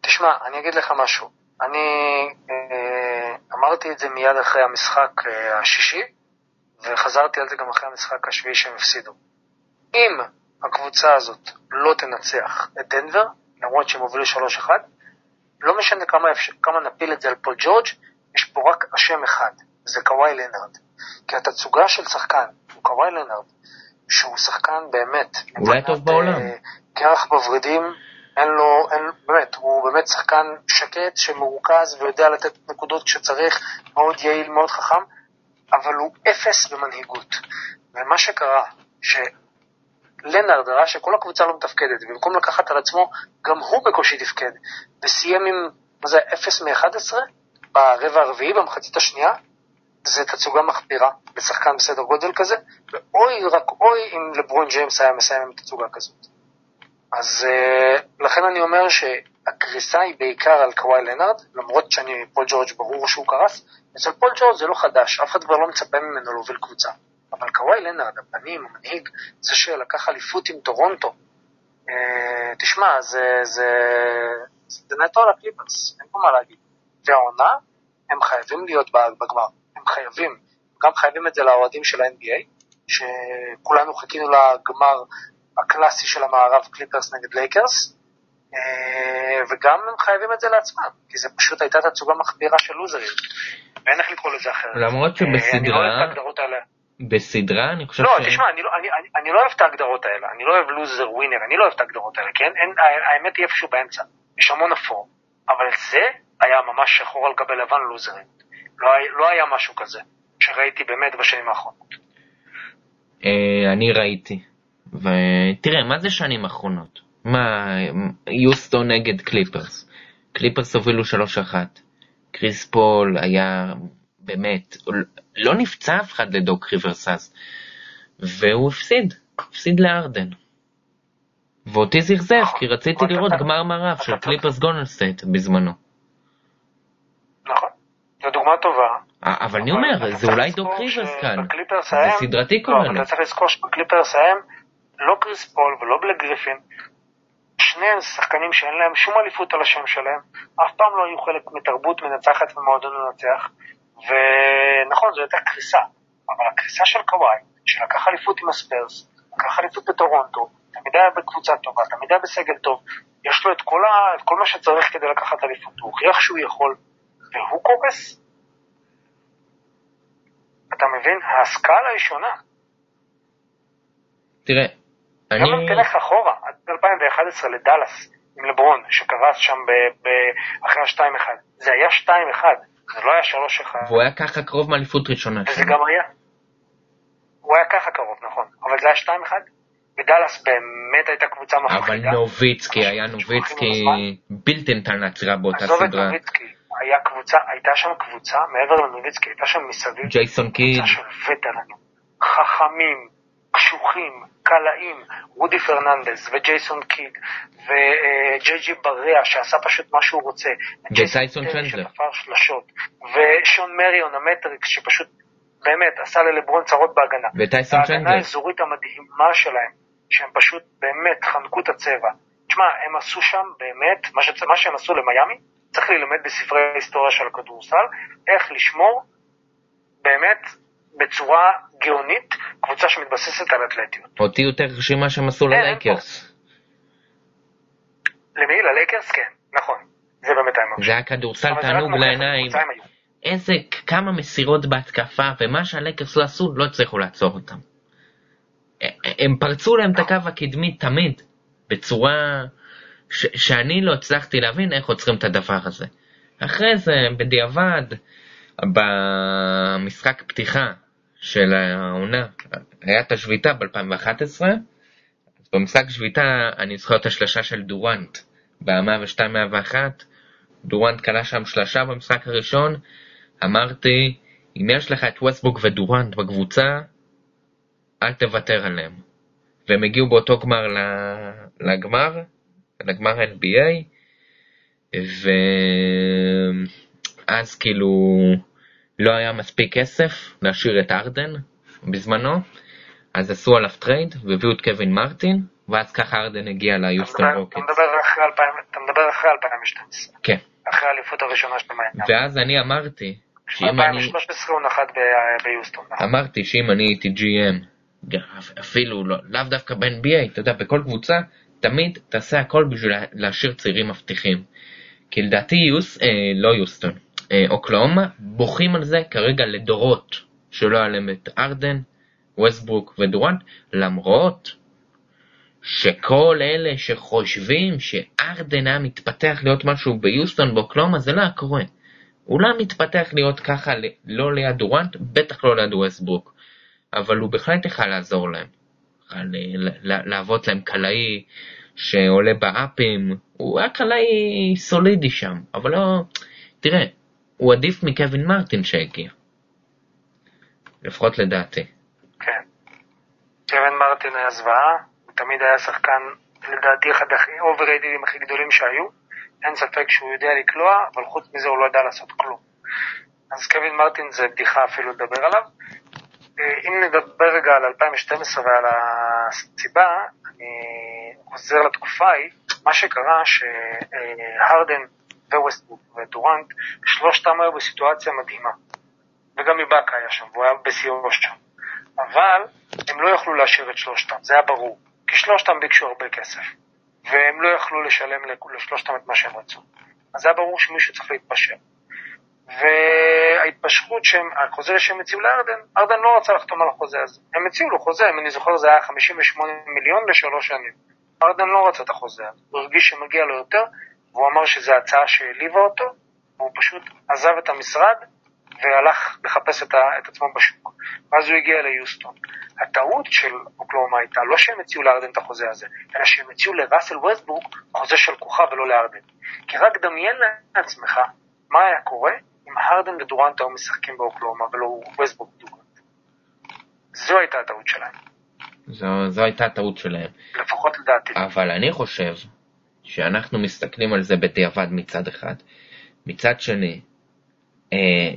תשמע, אני אגיד לך משהו. אני אה, אמרתי את זה מיד אחרי המשחק אה, השישי, וחזרתי על זה גם אחרי המשחק השביעי שהם הפסידו. אם הקבוצה הזאת לא תנצח את דנבר, למרות שהם הובילו 3-1, לא משנה כמה, אפשר, כמה נפיל את זה על פול ג'ורג', יש פה רק אשם אחד, זה קוואי לנארד. כי התצוגה של שחקן, הוא קוואי לנארד, שהוא שחקן באמת, אולי הטוב בעולם. אה, קרח בוורידים, אין לו, אין, באמת, הוא באמת שחקן שקט, שמרוכז ויודע לתת נקודות כשצריך, מאוד יעיל, מאוד חכם, אבל הוא אפס במנהיגות. ומה שקרה, שלנארד ראה שכל הקבוצה לא מתפקדת, ובמקום לקחת על עצמו, גם הוא בקושי תפקד, וסיים עם, מה זה, 0 מ-11 ברבע הרביעי, במחצית השנייה, זה תצוגה מחפירה לשחקן בסדר גודל כזה, ואוי, רק אוי אם לברון ג'יימס היה מסיים עם תצוגה כזאת. אז אה, לכן אני אומר שהקריסה היא בעיקר על קוואי לנארד, למרות שאני, פול ג'ורג' ברור שהוא קרס, אצל פול ג'ורג' זה לא חדש, אף אחד כבר לא מצפה ממנו להוביל קבוצה. אבל קוואי לנארד, הפנים, המנהיג, זה שלקח אליפות עם טורונטו, אה, תשמע, זה, זה, זה נטו על הקליפרס, אין פה מה להגיד. והעונה, הם חייבים להיות בגמר, הם חייבים. גם חייבים את זה לאוהדים של ה-NBA, שכולנו חיכינו לגמר הקלאסי של המערב, קליפרס נגד לייקרס, אה, וגם הם חייבים את זה לעצמם, כי זה פשוט הייתה תצוגה מחפירה של לוזרים, ואין איך לקרוא לזה אחרת. למרות שבסדרה... אני לא אוהב את ההגדרות האלה. בסדרה אני חושב לא, ש... לא, תשמע, אני, אני, אני, אני לא אוהב את ההגדרות האלה, אני לא אוהב לוזר ווינר, אני לא אוהב את ההגדרות האלה, כן? אין, האמת היא איפשהו באמצע, יש המון אפור, אבל זה היה ממש שחור על גבי לבן לוזרים. לא, לא היה משהו כזה, שראיתי באמת בשנים האחרונות. אה, אני ראיתי. ותראה, מה זה שנים אחרונות? מה, יוסטון נגד קליפרס. קליפרס הובילו 3-1. קריס פול היה באמת, לא נפצע אף אחד לדוק ריברס, והוא הפסיד, הפסיד להארדן. ואותי זה אכזב, כי רציתי לראות גמר מערב של קליפרס גולדן סטייט בזמנו. נכון, זו דוגמה טובה. אבל אני אומר, זה אולי דוק ריברס כאן. זה סדרתי כל לא, אתה צריך לזכור שבקליפרס ההם לא קריס פול ולא בלייק גריפין, שניהם שחקנים שאין להם שום אליפות על השם שלהם, אף פעם לא היו חלק מתרבות מנצחת ומועדון מנצח, ונכון, זו הייתה קריסה, אבל הקריסה של קוואי, שלקח אליפות עם הספרס, לקח אליפות בטורונטו, תמיד היה בקבוצה טובה, תמיד היה בסגל טוב, יש לו את כל, ה... את כל מה שצריך כדי לקחת אליפות, הוא הוכיח שהוא יכול, והוא קורס. אתה מבין? הסקאלה היא שונה. תראה, אני... גם אם תלך אחורה, עד 2011 לדאלאס, עם לברון, שקרס שם ב- ב- אחרי ה-2-1, זה היה 2-1, זה לא היה 3-1. והוא היה ככה קרוב מאליפות ראשונה. וזה גם היה. הוא היה ככה קרוב, נכון, אבל זה היה 2-1. ודאלאס באמת הייתה קבוצה מפחידה. אבל נוביצקי, היה נוביצקי בלתי ניתן לעצירה באותה סדרה. עזוב את נוביצקי, היה קבוצה, הייתה שם קבוצה, מעבר לנוביצקי, הייתה שם מסביב. ג'ייסון קיד. קבוצה של וטרנים, חכמים, קשוחים, קלעים, רודי פרננדס וג'ייסון קיד וג'יי ג'יי בראה שעשה פשוט מה שהוא רוצה, וטייסון צ'נדלר שלשות, ושון מריון המטריקס שפשוט באמת עשה ללברון צרות בהגנה. וטייסון צ'נדלר. ההגנה האזורית המדהימה שלהם, שהם פשוט באמת חנקו את הצבע. תשמע, הם עשו שם באמת, מה, ש... מה שהם עשו למיאמי, צריך ללמד בספרי ההיסטוריה של הכדורסל, איך לשמור באמת בצורה גאונית קבוצה שמתבססת על אתלטיות. אותי יותר רשימה שהם עשו ללייקרס. למי? ללייקרס? כן, נכון. זה באמת היה. זה היה כדורסל תענוג לעיניים. איזה, כמה מסירות בהתקפה, ומה שהלייקרס לא עשו, לא הצליחו לעצור אותם. הם פרצו להם את הקו הקדמי תמיד, בצורה ש- שאני לא הצלחתי להבין איך עוצרים את הדבר הזה. אחרי זה, בדיעבד, במשחק פתיחה, של העונה, היה את השביתה ב-2011, במשחק שביתה אני זוכר את השלשה של דורנט, ב-102-101, דורנט קלע שם שלשה במשחק הראשון, אמרתי, אם יש לך את ווסטבוק ודורנט בקבוצה, אל תוותר עליהם. והם הגיעו באותו גמר לגמר, לגמר NBA, ואז כאילו לא היה מספיק כסף להשאיר את ארדן בזמנו, אז עשו עליו trade והביאו את קווין מרטין, ואז ככה ארדן הגיע ליוסטון רוקטס. אתה מדבר אחרי 2012. כן. אחרי האליפות הראשונה של מיאמי. ואז אני אמרתי, שאם אני... ב-2013 הוא נחת ביוסטון. נכון. אמרתי שאם אני הייתי GM, אפילו לא, לאו דווקא ב-NBA, אתה יודע, בכל קבוצה, תמיד תעשה הכל בשביל להשאיר צעירים מבטיחים. כי לדעתי יוס, אה, לא יוסטון, אוקלאומה בוכים על זה כרגע לדורות שלא היה להם את ארדן, ווסטברוק ודורנט, למרות שכל אלה שחושבים שארדן היה מתפתח להיות משהו ביוסטון באוקלומה, זה לא היה קורה. הוא לא מתפתח להיות ככה לא ליד דורנט, בטח לא ליד ווסטברוק. אבל הוא בהחלט יכל לעזור להם. להוות להם קלעי שעולה באפים, הוא היה קלעי סולידי שם, אבל לא... תראה, הוא עדיף מקווין מרטין שהגיע. לפחות לדעתי. כן. קווין מרטין היה זוועה, הוא תמיד היה שחקן, לדעתי, אחד ה overrated ים הכי גדולים שהיו. אין ספק שהוא יודע לקלוע, אבל חוץ מזה הוא לא יודע לעשות כלום. אז קווין מרטין זה בדיחה אפילו לדבר עליו. אה, אם נדבר רגע על 2012 ועל הסיבה, אני חוזר לתקופה ההיא, מה שקרה שהרדן וווסטבוק ודורנט, שלושתם היו בסיטואציה מדהימה. וגם מבאקה היה שם, והוא היה בשיאו שם. אבל הם לא יכלו להשאיר את שלושתם, זה היה ברור. כי שלושתם ביקשו הרבה כסף, והם לא יכלו לשלם לשלושתם את מה שהם רצו. אז היה ברור שמישהו צריך להתפשר. וההתפשרות שהם, החוזה שהם הציעו לארדן, ארדן לא רצה לחתום על החוזה הזה. הם הציעו לו חוזה, אם אני זוכר זה היה 58 מיליון לשלוש שנים. ארדן לא רצה את החוזה הזה, הוא הרגיש שמגיע לו יותר, והוא אמר שזו הצעה שהעליבה אותו, והוא פשוט עזב את המשרד והלך לחפש את, ה, את עצמו בשוק. ואז הוא הגיע ליוסטון. הטעות של אוקלאומה הייתה לא שהם הציעו לארדן את החוזה הזה, אלא שהם הציעו לראסל ווסטבורג חוזה של כוכב ולא לארדן. כי רק דמיין לעצמך מה היה קורה אם הרדן ודורנט היו משחקים באוקלאומה ולא ווסטבורג ודורנט. זו הייתה הטעות שלהם. זו, זו הייתה הטעות שלהם. לפחות לדעתי. אבל אני חושב שאנחנו מסתכלים על זה בדיעבד מצד אחד. מצד שני, אה,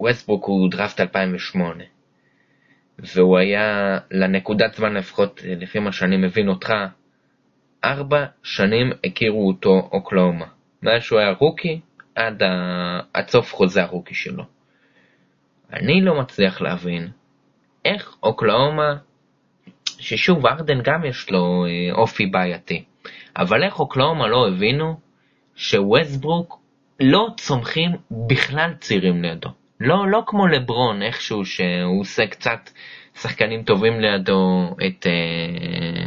ווסטברוק הוא דראפט 2008, והוא היה לנקודת זמן לפחות, לפי מה שאני מבין אותך, ארבע שנים הכירו אותו אוקלאומה. מאז שהוא היה רוקי עד, ה... עד סוף חוזה הרוקי שלו. אני לא מצליח להבין איך אוקלאומה, ששוב ארדן גם יש לו אה, אופי בעייתי, אבל איך אוקלאומה לא הבינו שווסטברוק לא צומחים בכלל צעירים לידו. לא, לא כמו לברון איכשהו שהוא עושה קצת שחקנים טובים לידו את אה,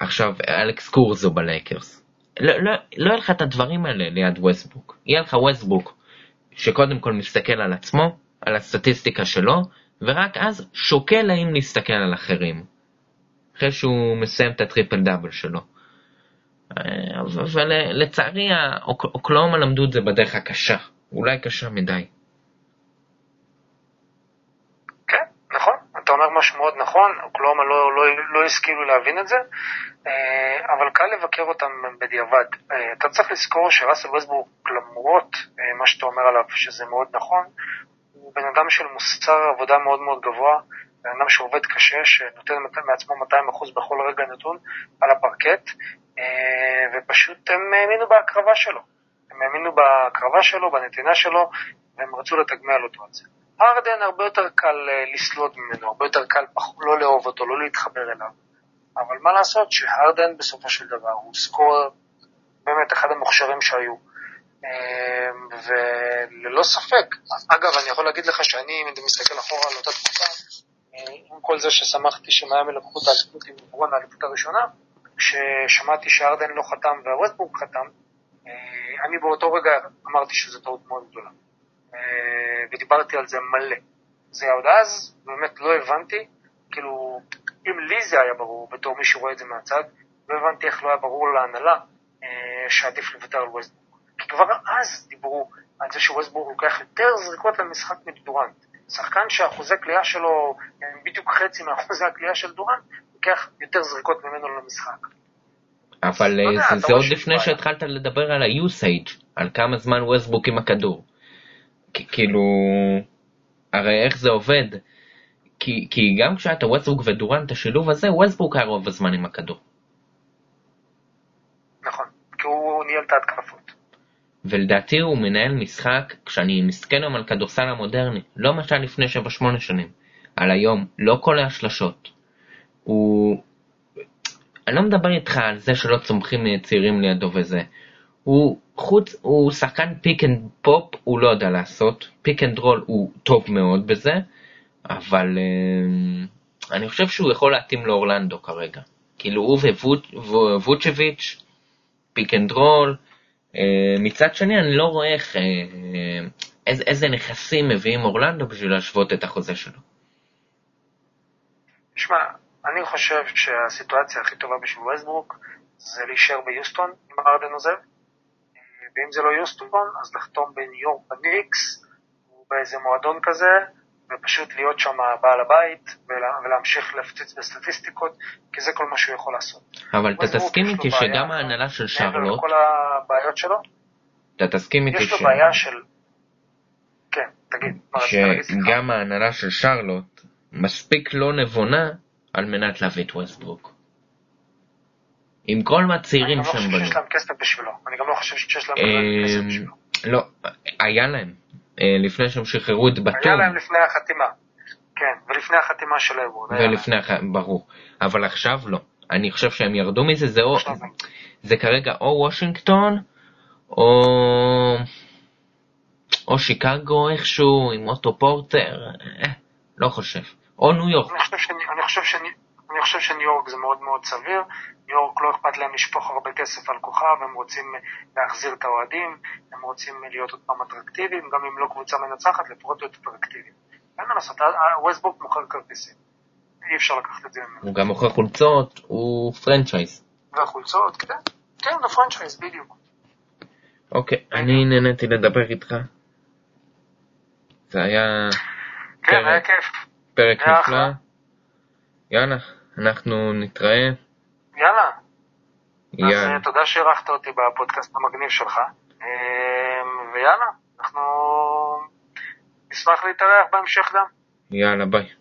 עכשיו אלכס קורזו בלייקרס. לא, לא, לא יהיה לך את הדברים האלה ליד ווסטבוק. יהיה לך ווסטבוק שקודם כל מסתכל על עצמו, על הסטטיסטיקה שלו, ורק אז שוקל האם להסתכל על אחרים. אחרי שהוא מסיים את הטריפל דאבל שלו. אה, אבל לצערי אוקלאומה למדו את זה בדרך הקשה, אולי קשה מדי. כן, נכון, אתה אומר משהו מאוד נכון, אוקלאומה לא, לא, לא השכילו להבין את זה, אה, אבל קל לבקר אותם בדיעבד. אה, אתה צריך לזכור שראסל וסבורג, למרות מה שאתה אומר עליו, שזה מאוד נכון, הוא בן אדם של מוסר עבודה מאוד מאוד גבוה, בן אדם שעובד קשה, שנותן מעצמו 200% בכל רגע נתון על הפרקט, אה, ופשוט הם האמינו בהקרבה שלו. הם האמינו בהקרבה שלו, בנתינה שלו, והם רצו לתגמל אותו על זה. הרדן הרבה יותר קל אה, לסלוד ממנו, הרבה יותר קל לא לאהוב אותו, לא להתחבר אליו. אבל מה לעשות שהרדן בסופו של דבר הוא סקור באמת אחד המוכשרים שהיו. אה, וללא ספק, אגב, אני יכול להגיד לך שאני, אם אתה מסתכל אחורה על אותה תקופה, עם כל זה ששמחתי שמיאמי לקחו את האליפות עם ברון האליפות הראשונה, כששמעתי שארדן לא חתם והווסטבורג חתם, אה, אני באותו רגע אמרתי שזו טעות מאוד גדולה. אה, ודיברתי על זה מלא. זה עוד אז, באמת לא הבנתי, כאילו, אם לי זה היה ברור, בתור מי שרואה את זה מהצד, לא הבנתי איך לא היה ברור להנהלה אה, שעדיף לוותר על ווסטבורג. כי כבר אז דיברו על זה שווסטבורג לוקח יותר זריקות למשחק מדורנט. שחקן שהאחוזי קליעה שלו הם בדיוק חצי מאחוזי הקליעה של דורנט, לוקח יותר זריקות ממנו למשחק. אבל לא יודע, זה, זה עוד לפני שהתחלת לדבר על ה-usage, על כמה זמן ווסטבוק עם הכדור. כאילו, הרי איך זה עובד? כי, כי גם כשאתה ווסטבוק ודורנט, השילוב הזה, ווסטבוק היה רוב הזמן עם הכדור. נכון, כי הוא ניהל את ההתקפות. ולדעתי הוא מנהל משחק, כשאני מסתכל היום על כדורסל המודרני, לא מה שהיה לפני 7-8 שנים, על היום, לא כל השלשות. הוא... אני לא מדבר איתך על זה שלא צומחים צעירים לידו וזה. הוא חוץ, הוא שחקן pick and pop, הוא לא יודע לעשות. pick and roll הוא טוב מאוד בזה, אבל אה, אני חושב שהוא יכול להתאים לאורלנדו כרגע. כאילו הוא וווצ'ביץ', pick and roll. מצד שני, אני לא רואה איך, אה, איזה, איזה נכסים מביאים אורלנדו בשביל להשוות את החוזה שלו. תשמע, אני חושב שהסיטואציה הכי טובה בשביל ווסטברוק זה להישאר ביוסטון אם ארדן עוזב, ואם זה לא יוסטון, אז לחתום בניו יורק בניקס, באיזה מועדון כזה, ופשוט להיות שם בעל הבית, ולהמשיך להפציץ בסטטיסטיקות, כי זה כל מה שהוא יכול לעשות. אבל אתה תסכים איתי שגם ההנהלה של שרלוט... כל הבעיות שלו? אתה תסכים איתי ש... יש לו בעיה של... כן, תגיד. שגם ההנהלה של שרלוט מספיק לא נבונה על מנת להביא את ווסטברוק. עם כל מהצעירים שהם בנו. אני גם לא חושב שיש להם כסף בשבילו. אני גם לא חושב שיש להם כסף אמ, בשבילו. לא, היה להם. אה, לפני שהם שחררו את בתום. היה להם לפני החתימה. כן, ולפני החתימה של אבו. ולפני, הח... ברור. אבל עכשיו לא. אני חושב שהם ירדו מזה, זה, או... זה כרגע או וושינגטון, או... או שיקגו איכשהו עם אוטו פורטר, אה, לא חושב. או ניו יורק. אני חושב, שאני, אני, חושב שאני, אני חושב שניו יורק זה מאוד מאוד סביר. ניו יורק לא אכפת להם לשפוך הרבה כסף על כוכב, הם רוצים להחזיר את האוהדים, הם רוצים להיות עוד פעם אטרקטיביים, גם אם לא קבוצה מנצחת, לפחות להיות אטרקטיביים. אין מה לעשות, ווסטבורק מוכר כרטיסים. אי אפשר לקחת את זה ממנו. הוא גם מוכר חולצות, הוא franchise. והחולצות, כן, כן, זה franchise, בדיוק. אוקיי, אני נהניתי לדבר איתך. זה היה... כן, היה כיף. פרק נפלא. יאללה, אנחנו נתראה. יאללה. יאללה. אז אה, תודה שאירחת אותי בפודקאסט המגניב שלך. אמ, ויאללה, אנחנו נשמח להתארח בהמשך גם. יאללה, ביי.